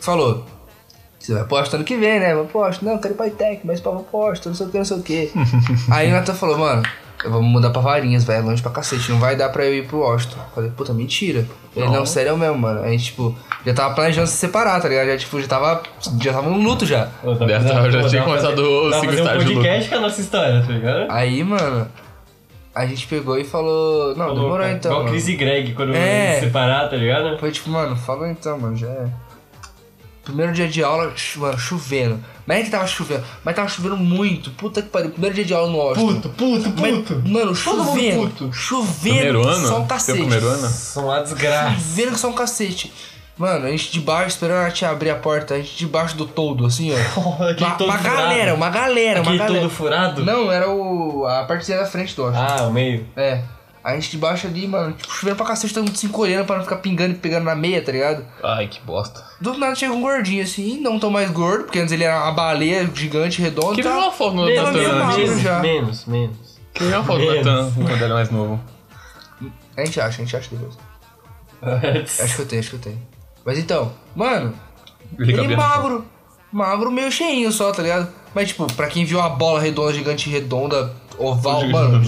falou: Você vai posto ano que vem, né? Vai posto. Não, quero ir pra ITEC, mas pra posto, não sei o que, não sei o que. Aí o Nathan falou, mano, eu vou mudar pra Varinhas, velho, é longe pra cacete, não vai dar pra eu ir pro Washington. Falei, puta, mentira. Ele, não, sério mesmo, mano. A gente, tipo, já tava planejando se separar, tá ligado? Já, tipo, já tava, já tava no luto já. Tá precisando- tá- já pô, tinha dá pra começado o cinco um estágios do- podcast com a nossa história, tá ligado? Aí, mano, a gente pegou e falou, não, Falou, demorou cara, então. Igual. Chris e Greg, quando É. se separar, tá ligado? Foi tipo, mano, falou então, mano, já é. Primeiro dia de aula, mano, chovendo. Mas é que tava chovendo, mas tava chovendo muito. Puta que pariu. Primeiro dia de aula no Washington. Puto, puto, Mas, puto. mano, Todo mundo chovendo. puto. Chovendo. Primeiro ano? Só um Seu cacete. primeiro ano? São uma desgraça. Chovendo que só um cacete. Mano, a gente de baixo, esperando a tia abrir a porta, a gente debaixo do toldo, assim, ó. Aquele uma, todo uma furado. galera, uma galera, uma Aquele galera. todo furado? Não, era o. a partezinha da frente do Washington. Ah, o meio. É. A gente debaixo ali, mano, tipo, chovendo pra cacete, todo mundo se encolhendo pra não ficar pingando e pegando na meia, tá ligado? Ai, que bosta. Do nada chega um gordinho assim, não tão mais gordo, porque antes ele era uma baleia gigante, redonda. Queria tá? uma foto no Menos, Natan menos, menos. já. menos, menos. Queria uma foto do Menos. Natan quando ele era mais novo. A gente acha, a gente acha depois. Acho que eu tenho, acho que eu tenho. Mas então, mano, Ele ele magro. Magro meio cheinho só, tá ligado? Mas tipo, pra quem viu a bola redonda, gigante, redonda, oval, mano.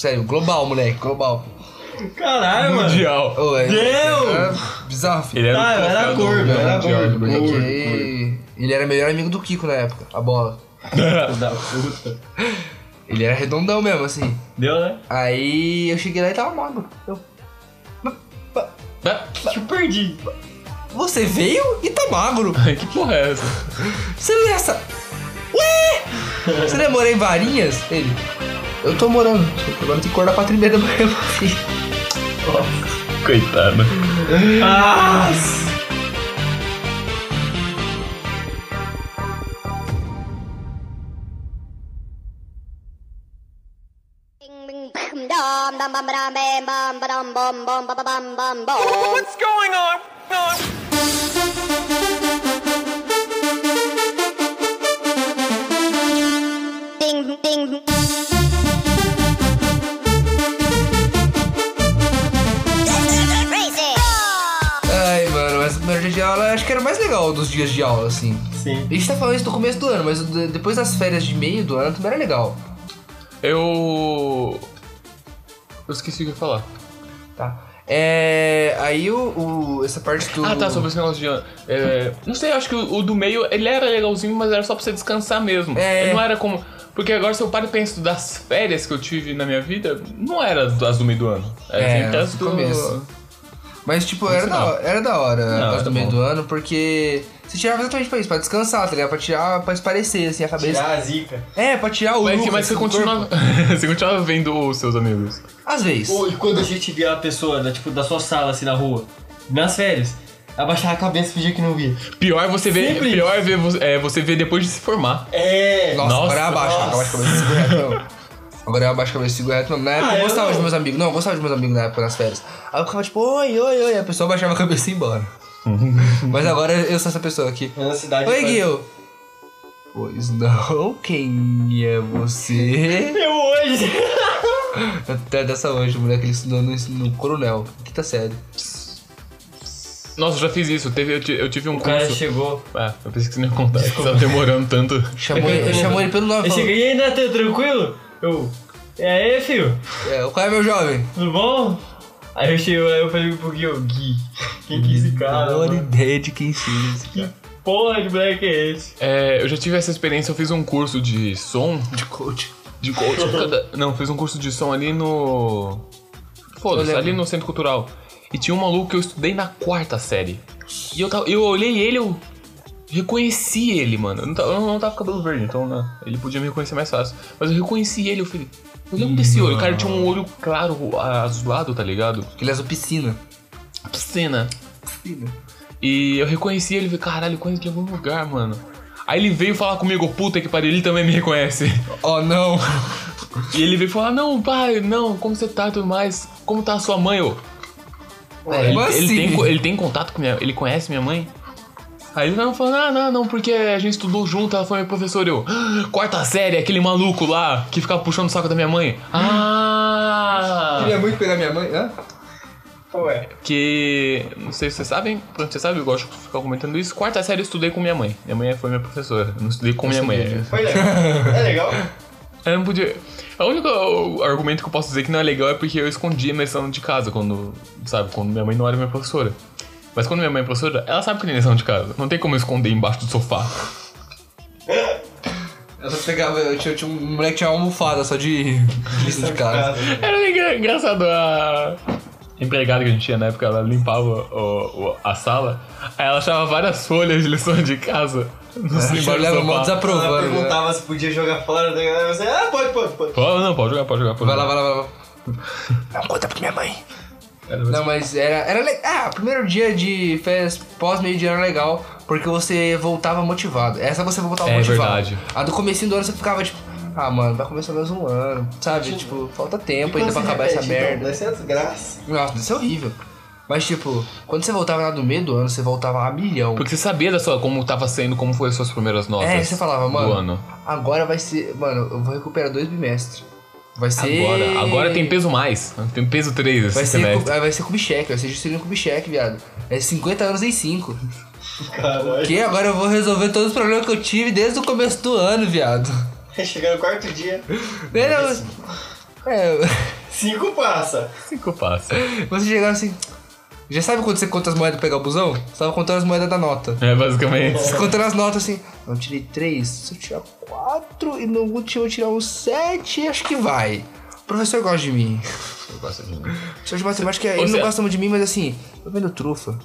Sério, global, moleque, global. Caralho, mano. Mundial. Ô, é, Deu! Era bizarro, filho. Ele era, Ah, o eu era troféu do- gordo, do eu era gordo. Porque ele era melhor amigo do Kiko na época, a bola. Filho da puta. Ele era redondão mesmo, assim. Deu, né? Aí eu cheguei lá e tava magro. Eu, Eu perdi. Você veio e tá magro. Que porra é essa? Você não é essa. Ué! Você morar em varinhas? Ele. Eu tô morando. Agora tem que acordar quatro e meia da manhã, meu filho. Coitado. Ah! Bing, bam, dum, mais legal dos dias de aula, assim. Sim. A gente tá falando isso no começo do ano, mas de- depois das férias de meio do ano também era legal. Eu. Eu esqueci o que eu ia falar. Tá. É. Aí o. o- essa parte do. Ah, tá, sobre esse negócio de. É, não sei, acho que o, o do meio, ele era legalzinho, mas era só pra você descansar mesmo. É. Ele não era como. Porque agora, se eu paro e penso das férias que eu tive na minha vida, não era das do meio do ano. Era É, sempre as do. começo. Mas, tipo, era da, hora- era da hora Não, era do meio bom. do ano, porque você tirava exatamente pra isso, pra descansar, tá ligado? Pra tirar, pra esparecer, assim, a cabeça. Tirar a zica. É, pra tirar o Mas, lucro, mas você assim, do continua. você continua vendo os seus amigos. Às vezes. Ou e quando a gente via a pessoa, da, tipo, da sua sala, assim, na rua, nas férias, abaixar a cabeça e fingir que não via. Pior é você ver. Pior é ver, é você ver depois de se formar. É! Nossa, Nossa, abaixo, abaixo a cabeça Agora eu abaixo a cabeça e seguro reto, não. Na época Ah, eu eu gostava não. de meus amigos. Não, eu gostava de meus amigos na época, nas férias. Aí eu ficava tipo, oi, oi, oi. A pessoa baixava a cabeça e ia embora. Mas agora eu sou essa pessoa aqui. Na cidade. Oi, faz- Gil. Pois não, quem é você? Eu hoje! Até dessa hoje, o moleque ele estudou no, no coronel. Quinta série. Nossa, eu já fiz isso. Teve, eu, eu tive um O cara curso. chegou. É, eu pensei que você não ia contar. que Tava demorando tanto. Chamou, ele, chamou ele pelo nome. Eu Falou, cheguei, e aí, Natan, tranquilo? Eu. E aí, filho? é, qual é meu jovem? Tudo bom? Aí eu cheguei lá eu falei pro Gui, Gui, quem que é esse cara? Mano? ideia de quem seja esse Que cara. porra de moleque é esse? É, eu já tive essa experiência, eu fiz um curso de som. De coach. De coach. cada- Não, fiz um curso de som ali no. Foda-se, ali no centro cultural. E tinha um maluco que eu estudei na quarta série. E eu, tava, eu olhei ele, eu reconheci ele, mano. Eu não, tava, eu não tava com cabelo verde, então né, ele podia me reconhecer mais fácil. Mas eu reconheci ele, eu falei. Eu lembro desse olho, o cara tinha um olho claro, azulado, tá ligado? Aquele azul piscina. Piscina. Piscina. E eu reconheci ele falei, caralho, eu conheço de algum lugar, mano. Aí ele veio falar comigo, puta que pariu, ele também me reconhece. Oh, não. E ele veio falar, não, pai, não, como você tá e tudo mais? Como tá a sua mãe, ô? É, ele, como ele assim? tem, ele tem contato com minha. Ele conhece minha mãe? Aí ele não falando, ah, não, não, porque a gente estudou junto, ela foi minha professora. Eu, "Ah, quarta série, aquele maluco lá que ficava puxando o saco da minha mãe. Ah! Queria muito pegar minha mãe. Hã? Ué. Que. Não sei se vocês sabem, pronto, vocês sabem, eu gosto de ficar comentando isso. Quarta série eu estudei com minha mãe. Minha mãe foi minha professora. Eu não estudei com minha mãe. Foi legal. É legal? Eu não podia. O único argumento que eu posso dizer que não é legal é porque eu escondia minha lição de casa quando. Sabe, quando minha mãe não era minha professora. Mas quando minha mãe é professora, ela sabe que tem lição de casa. Não tem como eu esconder embaixo do sofá. Eu só pegava, eu tinha, tinha um moleque que tinha uma almofada só de lista de casa. Era engra- engraçado a empregada que a gente tinha na época, ela limpava o- o- a sala, aí ela achava várias folhas de lição de casa no Eu embaixo do olhava mó sofá. desaprovando. Ela né? perguntava se podia jogar fora, daí você, ah, pode, pode, pode. Pô, não, pode jogar, pode jogar. Pode Vai lá, jogar. vai lá, vai lá. Não, conta pra minha mãe. Não, mas era, era legal. Ah, o primeiro dia de férias pós-meio de ano era legal, porque você voltava motivado. Essa você voltava É motivado. verdade. A do comecinho do ano você ficava tipo, ah, mano, vai começar mais um ano, sabe? Tipo, falta tempo ainda pra acabar essa merda. Vai ser uma desgraça. Nossa, isso é horrível. Mas tipo, quando você voltava lá no meio do ano, você voltava a milhão. Porque você sabia da sua, como tava sendo, como foi as suas primeiras notas É, você falava, do mano, ano. agora vai ser. Mano, eu vou recuperar dois bimestres. Vai ser. Agora, agora tem peso mais. Tem peso 3 esse Vai ser, semestre. cu- vai ser Kubitschek, vai ser Juscelino Kubitschek, viado. É 50 anos em 5. Caralho. Que agora eu vou resolver todos os problemas que eu tive desde o começo do ano, viado. Chegar no quarto dia, Não, não, é, cinco passa. Cinco passos. você chegar assim. Já sabe quando você conta as moedas pra pegar o busão? Você tava contando as moedas da nota. É, basicamente. Você contando as notas assim. Eu tirei 3, se eu tirar 4 e no último eu tirar um 7, acho que vai. O professor gosta de mim. Eu gosto de mim. O professor de matemática, ele seja- não gosta muito de mim, mas assim, eu vendo trufa.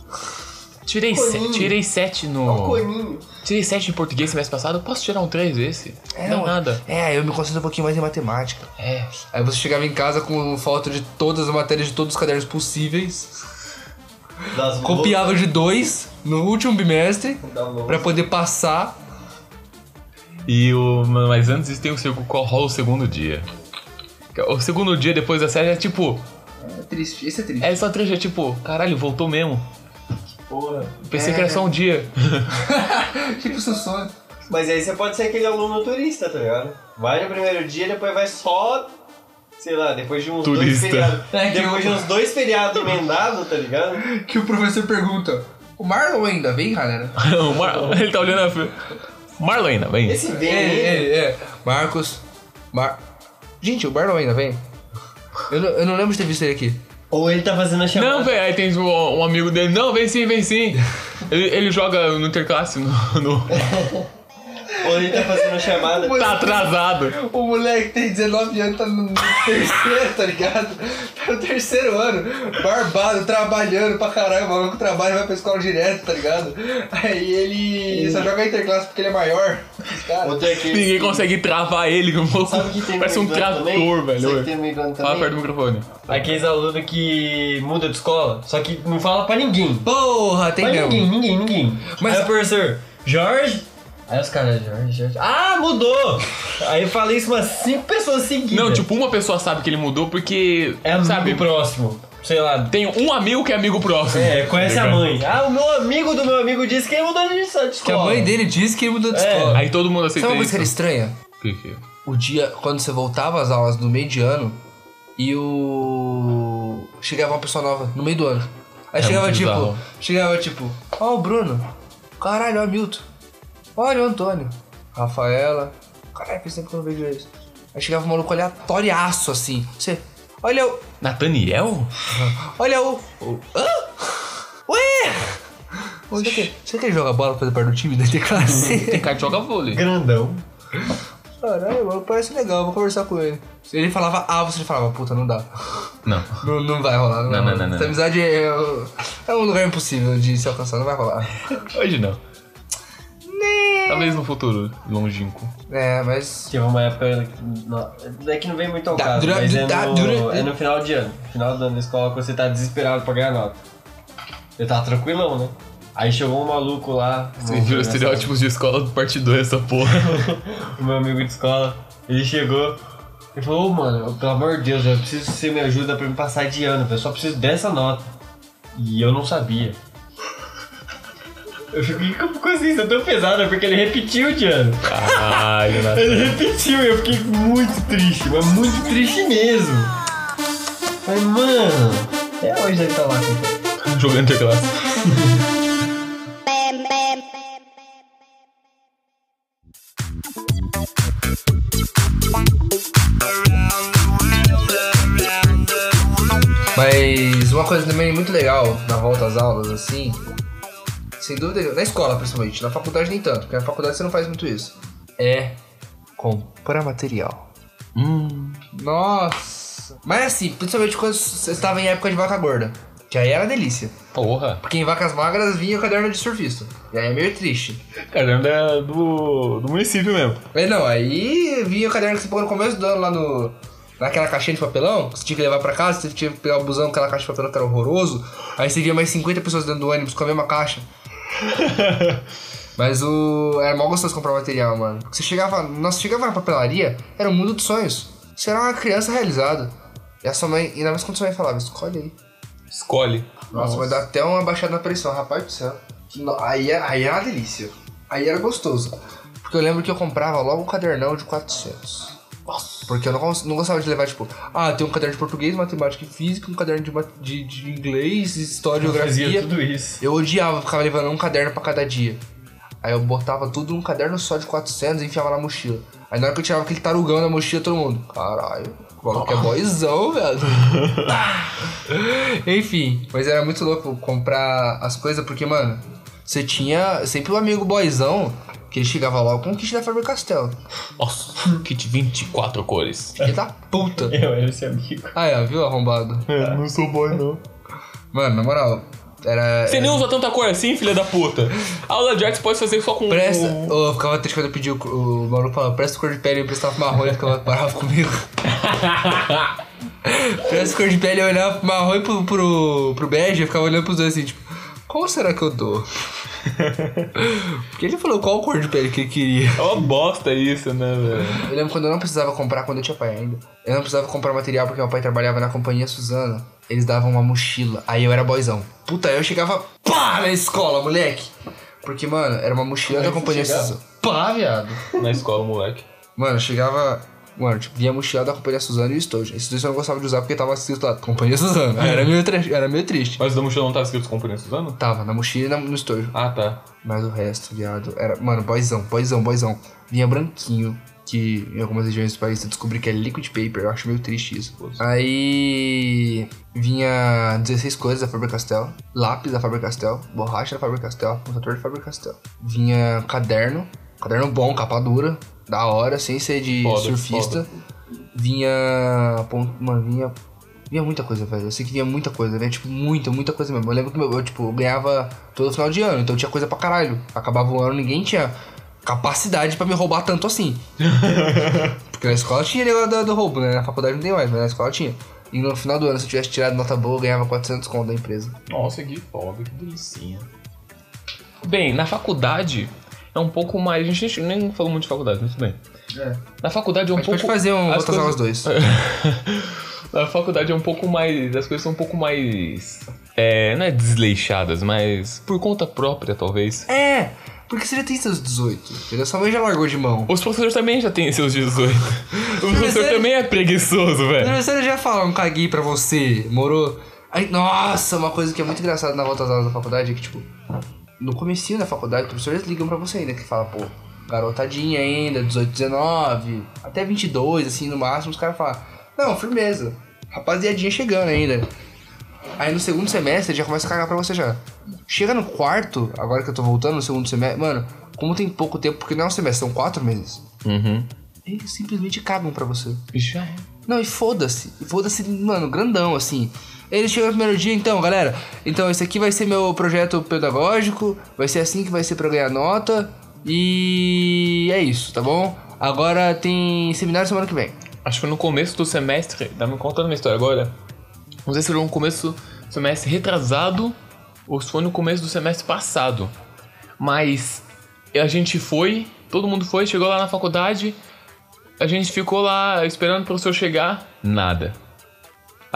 Tirei, se, tirei 7 no. Coninho. Tirei 7 em português semestre passado. Posso tirar um 3 esse? É, não, eu- nada. É, eu me concentro um pouquinho mais em matemática. É. Aí você chegava em casa com foto de todas as matérias de todos os cadernos possíveis. Das Copiava de dois no último bimestre pra poder passar. E o. Mas antes disso tem o segundo. Qual rola o segundo dia? O segundo dia depois da série é tipo. É triste, esse é triste. É só triste, é tipo, caralho, voltou mesmo. Porra. Pensei que era só um dia. tipo seu sonho. Mas aí você pode ser aquele aluno turista, tá ligado? Vai no primeiro dia, depois vai só. Sei lá, depois de uns dois Turista. feriados. É depois eu- de uns dois feriados emendados, tá ligado? Que o professor pergunta: O Marlon ainda vem, galera? o Mar... Ele tá olhando a. Marlon ainda, vem. Esse vem É, é, é. Marcos. Mar... Gente, o Marlon ainda vem? Eu não, eu não lembro de ter visto ele aqui. Ou ele tá fazendo a chamada. Não, velho, aí tem um, um amigo dele. Não, vem sim, vem sim. Ele, ele joga no interclasse no. no- Ou ele tá fazendo a chamada. Tá atrasado. O moleque tem 19 anos, tá no terceiro, tá ligado? Tá no terceiro ano, barbado, trabalhando pra caralho, o maluco trabalha e vai pra escola direto, tá ligado? Aí ele só joga interclasse porque ele é maior. Que. Ninguém consegue travar ele. como- Sabe o que tem Parece um trator, também? velho. Sabe que tem Fala perto do microfone. Aqueles alunos que muda de escola, só que não fala pra ninguém. porra, tem Pra ninguém, ninguém, ninguém. Mas- Aí professor, Jorge. Aí os caras, Jorge, Jorge. Ah, mudou! Aí eu falei isso umas cinco pessoas seguidas. Não, tipo, uma pessoa sabe que ele mudou porque. É amigo sabe, próximo. Sei lá. tem um amigo que é amigo próximo. É, conhece a mãe. Ah, o meu amigo do meu amigo disse que ele mudou de escola. Que a mãe dele disse que ele mudou de É, escola. Aí todo mundo aceita Sabe uma coisa que era estranha? Que que é? O dia, quando você voltava às aulas no meio de ano e o. Chegava uma pessoa nova no meio do ano. Aí É chegava tipo. Chegava tipo, ó o Bruno. Caralho, ó o Milton. Olha o Antônio. Rafaela. Caralho, faz tempo que eu não vejo eles. Aí chegava um maluco aleatoriaço assim. Você. Olha o. Nathaniel? Olha o. o hã? Ué! Você quer, você quer jogar bola pra fazer parte do time da Tem classe? cara que joga vôlei. Grandão. Caralho, mano, parece legal, vou conversar com ele. Se ele falava ah, você falava, puta, não dá. Não. Não, não vai rolar, não, vai Não, não, não, não. Essa amizade é, é um lugar impossível de se alcançar, não vai rolar. Hoje não. Talvez no futuro longínquo. É, mas. Teve uma época. É que não vem muito ao Dá- caso, dura- mas é dá- no, dura- é no final de ano. Final do ano da escola que você tá desesperado pra ganhar nota. Eu tava tranquilão, né? Aí chegou um maluco lá. Você viu os estereótipos de escola do parte 2 essa porra. o meu amigo de escola, ele chegou e falou, ô mano, eu- pelo amor de Deus, eu preciso que você me ajuda pra me passar de ano, eu só preciso dessa nota. E eu não sabia. Eu fiquei com consciência tão pesada porque ele repetiu de ano. Caralho, Nath. Ele repetiu e eu fiquei muito triste, mas muito triste mesmo. Mas, mano, é hoje deve estar lá cantando. Jogando bam. Mas uma coisa também muito legal na volta às aulas, assim, sem dúvida, na escola principalmente, na faculdade nem tanto, porque na faculdade você não faz muito isso. É comprar material. Hum. Nossa! Mas assim, principalmente quando você estava em época de vaca gorda, que aí era delícia. Porra. Porque em vacas magras vinha o caderno de surfista. E aí é meio triste. Caramba, é do, do município mesmo. Não, aí vinha o caderno que você pôs no começo do ano lá no. Naquela caixinha de papelão, que você tinha que levar pra casa, você tinha que pegar o busão aquela caixa de papelão que era horroroso. Aí você via mais 50 pessoas dentro do ônibus com a mesma caixa. Mas o. Era mal gostoso comprar material, mano. Você chegava. Nossa, chegava na papelaria, era um mundo de sonhos. Você era uma criança realizada. E a sua mãe, ainda mais quando sua mãe falava, escolhe aí. Escolhe. Nossa, vai dar até uma baixada na pressão, rapaz do céu. Aí, é- aí era uma delícia. Aí era gostoso. Porque eu lembro que eu comprava logo um cadernão de 400. Porque eu não, não gostava de levar, tipo, ah, tem um caderno de português, matemática e física, um caderno de, de, de inglês, história e Fazia geografia. tudo isso. Eu odiava, ficava levando um caderno pra cada dia. Aí eu botava tudo num caderno só de 400 e enfiava na mochila. Aí na hora que eu tirava aquele tarugão na mochila, todo mundo, caralho, maluco é boyzão, velho. Enfim, mas era muito louco comprar as coisas, porque, mano, você tinha sempre um amigo boyzão que ele chegava logo com o kit da Faber-Castell. Nossa, kit 24 cores. Filho da puta. Eu era esse amigo. Ah, é, viu, arrombado? É, não sou boy, não. Mano, na moral, era... Você nem usa tanta cor assim, filha da puta. A aula de arte pode fazer só com... Presta. com- Oh, eu ficava triste quando eu pedi o, o maluco falava, presta cor de pele, eu prestava marrom e ele ficava parava comigo. presta cor de pele, eu olhava pro marrom e pro, pro, pro bege, eu ficava olhando pros dois assim, tipo, qual será que eu dou? Porque ele falou qual cor de pele que ele queria. É uma bosta isso, né, velho? Eu lembro quando eu não precisava comprar, quando eu tinha pai ainda. Eu não precisava comprar material porque meu pai trabalhava na companhia Suzana. Eles davam uma mochila. Aí eu era boyzão. Puta, eu chegava pá na escola, moleque. Porque, mano, era uma mochila da é companhia? Suzana. Pá, viado. Na escola, moleque. Mano, eu chegava. Mano, tipo, vinha mochila da Companhia Suzana e o Stojo. Esses dois eu não gostava de usar porque tava escrito lá, Companhia Suzana. Aí Era meio, era meio triste. Mas da mochila não tava escrito Companhia Suzano? Tava na mochila e na- no Stojo. Ah, tá. Mas o resto, viado, era. Mano, boyzão, boyzão, boyzão. Vinha branquinho, que em algumas regiões do país eu descobri que é liquid paper. Eu acho meio triste isso. Aí. Vinha 16 cores da Faber Castell, lápis da Faber Castell, borracha da Faber Castell, computador da Faber Castell. Vinha caderno, caderno bom, capa dura, da hora, sem ser de Foda, surfista. Vinha. pon- Mano, vinha. Vinha muita coisa, velho. Eu sei que vinha muita coisa, vinha tipo muita, muita coisa mesmo. Eu lembro que meu- eu, tipo, ganhava todo final de ano, então tinha coisa pra caralho. Acabava o ano, ninguém tinha capacidade pra me roubar tanto assim. Porque na escola tinha negócio do, do roubo, né? Na faculdade não tem mais, mas na escola tinha. E no final do ano, se eu tivesse tirado nota boa, eu ganhava 400 conto da empresa. Nossa, que foda, que delicinha. Bem, na faculdade é um pouco mais. A gente nem falou muito de faculdade, mas tudo bem. É. Na faculdade é um A gente pouco. pode fazer um as outras aulas coisas- dois. Na faculdade é um pouco mais. As coisas são um pouco mais. É, não é desleixadas, mas por conta própria, talvez. É, porque você já tem seus 18, entendeu? Sua mãe já largou de mão. Os professores também já têm seus 18. O professor também é preguiçoso, O velho. professor já fala um caguei pra você, morou? Aí, nossa, uma coisa que é muito engraçada na volta às aulas da faculdade é que, tipo, no comecinho da faculdade, os professores ligam pra você ainda, que fala, pô, garotadinha ainda, 18, 19, até 22, assim, no máximo, os caras falam, não, firmeza, rapaziadinha chegando ainda. Aí no segundo semestre já começa a cagar pra você já. Chega no quarto, agora que eu tô voltando no segundo semestre, mano, como tem pouco tempo, porque não é um semestre, são quatro meses, Uhum. eles simplesmente cagam pra você. Já é. Não, e foda-se. E Foda-se, mano, grandão, assim. Ele chega no primeiro dia, então, galera. Então, esse aqui vai ser meu projeto pedagógico. Vai ser assim que vai ser pra ganhar nota. E é isso, tá bom? Agora tem seminário semana que vem. Acho que no começo do semestre. Tá me contando uma história agora. Não sei se foi no começo do semestre retrasado ou se foi no começo do semestre passado. Mas a gente foi, todo mundo foi, chegou lá na faculdade. A gente ficou lá esperando o professor chegar, nada.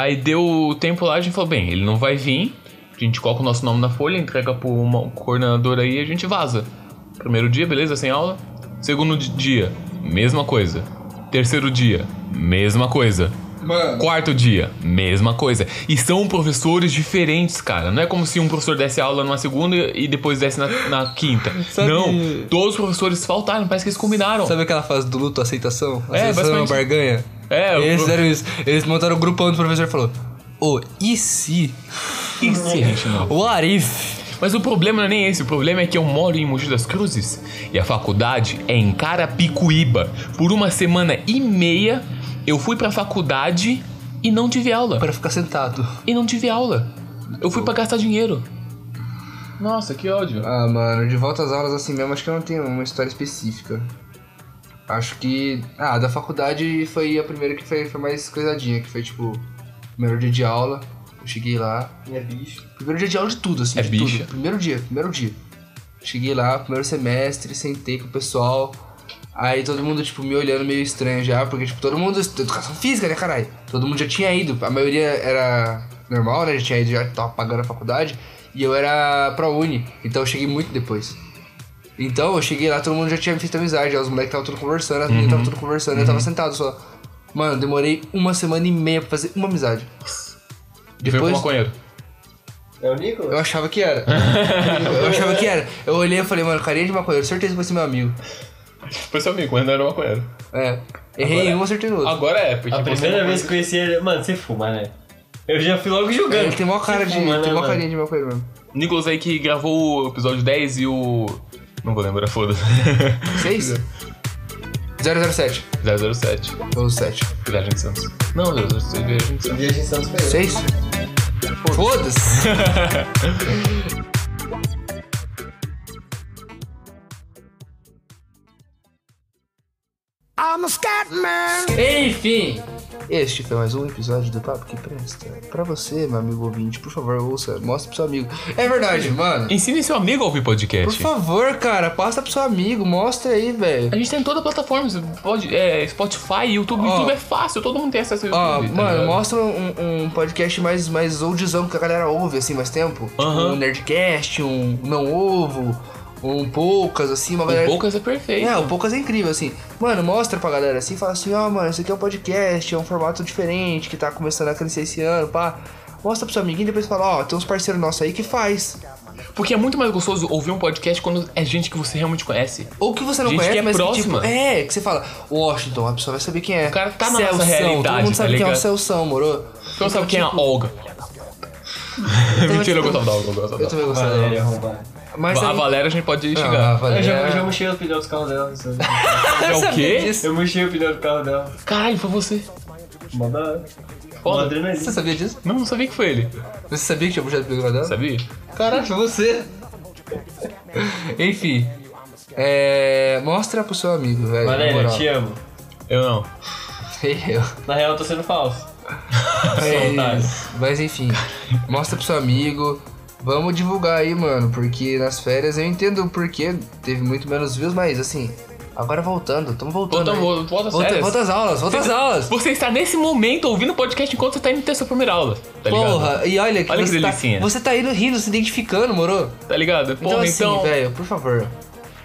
Aí deu o tempo lá, a gente falou: bem, ele não vai vir. A gente coloca o nosso nome na folha, entrega pro uma- coordenador aí e a gente vaza. Primeiro dia, beleza, sem aula. Segundo di- dia, mesma coisa. Terceiro dia, mesma coisa. Mano. Quarto dia, mesma coisa. E são professores diferentes, cara. Não é como se um professor desse aula numa segunda e depois desse na, na quinta. Sabe- Não, todos os professores faltaram, parece que eles combinaram. Sabe aquela fase do luto, aceitação? É, Aceitação é uma basicamente. barganha? É, o Eles fizeram isso. Eles montaram o grupão do professor e falou: Ô, e se? E se? What if? Mas o problema não é nem esse, o problema é que eu moro em Mogi das Cruzes e a faculdade é em Carapicuíba. Por uma semana e meia eu fui pra faculdade e não tive aula. Pra ficar sentado. E não tive aula. Eu fui pra gastar dinheiro. Nossa, que ódio. Ah, mano, de volta às aulas assim mesmo, acho que eu não tenho uma história específica. Acho que. Ah, da faculdade foi a primeira que foi, foi mais coisadinha, que foi tipo. Primeiro dia de aula, eu cheguei lá. É bicho. Primeiro dia de aula de tudo, assim, É de bicha. tudo. Primeiro dia, primeiro dia. Cheguei lá, primeiro semestre, sentei com o pessoal. Aí todo mundo, tipo, me olhando meio estranho já, porque, tipo, todo mundo. Educação física, né, caralho? Todo mundo já tinha ido. A maioria era normal, né? Já tinha ido, já tava pagando a faculdade. E eu era pra uni, então eu cheguei muito depois. Então eu cheguei lá, todo mundo já tinha feito amizade. Os moleques estavam tudo conversando, as meninas estavam tudo conversando, eu tava sentado só. Mano, demorei uma semana e meia pra fazer uma amizade. Veio pro Depois, maconheiro. É o Nicolas? eu achava que era. eu achava que era. Eu olhei e falei, mano, carinha de maconheiro, certeza que vai ser meu amigo. Foi seu amigo, mas não era maconheiro. É. Errei em um, acertei no outro. Agora é, porque A você primeira não vez que eu conheci ele, mano, você fuma, né? Eu já fui logo julgando. Ele tem maior cara de. Você fuma, né, tem maior mano? carinha de maconheiro mesmo. Nicolas aí que gravou o episódio 10 e o. Não vou lembrar, foda-se. 6? 007. 007. Ou 7. Viagem de Santos. Não, 007, Viagem de Santos. Viagem em Santos foi eu. 6? Foda-se! I'm a scat man. Enfim, este foi mais um episódio do Papo que Presta. Pra você, meu amigo ouvinte, por favor, ouça, mostra pro seu amigo. É verdade, mano. Ensine seu amigo a ouvir Por podcast. favor, cara, passa pro seu amigo, mostra aí, velho. A gente tá em toda a plataforma, você pode, é, Spotify, YouTube, Ó. YouTube é fácil, todo mundo tem acesso ao Ó, YouTube. tá mano, ligado? mostra um, um podcast mais, mais oldzão que a galera ouve, assim, mais tempo. Tipo, Aham. um Nerdcast, um Não Ovo, um Poucas, assim, uma O galera... Poucas é perfeito. É, o Poucas é incrível, assim. Mano, mostra pra galera assim, fala assim, ó, mano, isso aqui é um podcast, é um formato diferente, que tá começando a crescer esse ano, pá. Mostra pro seu amiguinho e depois fala, ó, tem uns parceiros nossos aí que faz. Porque é muito mais gostoso ouvir um podcast quando é gente que você realmente conhece. Ou que você não Gente conhece, que é mas próxima. que tipo, é, que você fala, Washington, a pessoa vai saber quem é. O cara tá na Celção, nossa realidade, todo mundo tá sabe quem é o? Celção, moro? Você não sabe quem é a Olga. Mentira, eu gostava da Olga, eu gostava Eu da também Olga. gostava Valéria, dela. Mas A aí- Valéria a gente pode xingar. Eu Valéria- já, eu já mexi o pneu do carro dela. É o quê? Eu mexi o pneu do carro dela. Caralho, foi você. Manda. Foda. adrenalina. Você sabia disso? Não, não sabia que foi ele. Você sabia que tinha puxado o programa dela? Sabia? Caralho, foi você. Enfim. É. Mostra pro seu amigo, velho. Valéria, moral. te amo. Eu não. Eu. Na real, eu tô sendo falso. Mas, mas enfim, mostra pro seu amigo. Vamos divulgar aí, mano, porque nas férias eu entendo o porquê teve muito menos views, mas assim, agora voltando, tamo voltando. Volta- aí. volta- volta volta, volta às aulas, volta às aulas. Você está nesse momento ouvindo o podcast enquanto você tá indo ter sua primeira aula. Tá ligado? Porra, e olha que, Olha que você, tá, delicinha. você tá indo rindo, se identificando, moro? Tá ligado? Então Porra, assim, então. velho, por favor.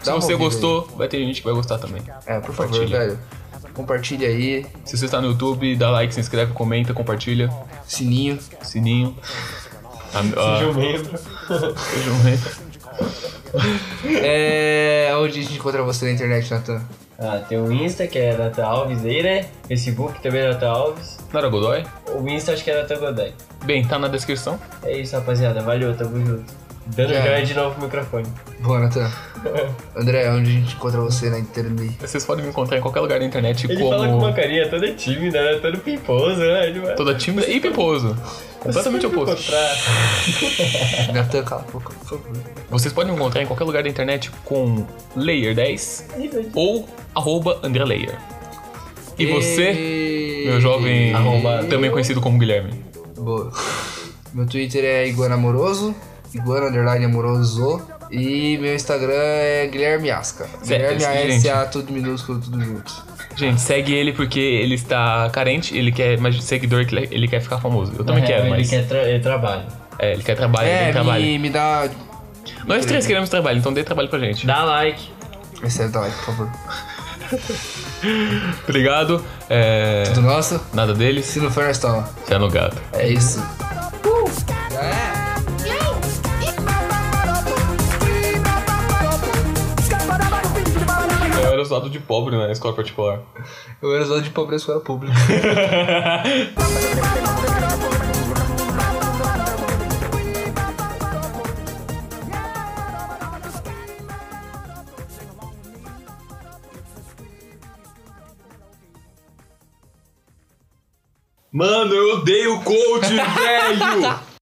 se uma você gostou, vai ter gente que vai gostar também. aí. É, por favor, velho. Compartilha aí, Se você está no YouTube, dá like, se inscreve, comenta, compartilha. sininho. Sininho. Ah, ah, Seja um membro. seja um membro. É. Onde a gente encontra você na internet, Natan? Ah, tem o Insta, que é Natan Alves aí, né? Facebook também é Natan Alves. Não era Godoy? O Insta acho que é Natan Godoy. Bem, tá na descrição. É isso, rapaziada. Valeu, tamo junto. Dando Já. joia de novo pro microfone. Boa, Natan. André, onde a gente encontra você na internet? Vocês podem me encontrar em qualquer lugar da internet Ele como. fala com uma carinha toda tímida, né? Todo pimposo, né? Ele Toda tímida e piposo. Completamente oposto. encontrar. Natan, cala a boca, por favor. Vocês podem me encontrar em qualquer lugar da internet com Layer10 ou arroba André Layer. E você, E- meu jovem também conhecido como Guilherme. Boa. Meu Twitter é Iguana Amoroso, Iguana Underline Amoroso. E meu Instagram é Guilherme Asca. Guilherme gente. A-S-A, tudo minúsculo, tudo junto. Gente, segue ele porque ele está carente, ele quer mais seguidor, ele quer- ele quer ficar famoso. Eu também Na quero, mas. Ele quer tra ele trabalha. É, ele quer trabalho, ele É, tem trabalho. me, me dá. Nós três queremos trabalho, então dê trabalho pra gente. Dá like. Recebe dá like, por favor. Obrigado. É, Do nosso, nada deles. se não for, nós toma. Fé no gato. É isso. Eu era usado de pobre na escola particular. Eu era usado de pobre na escola pública. Mano, eu odeio coach, velho!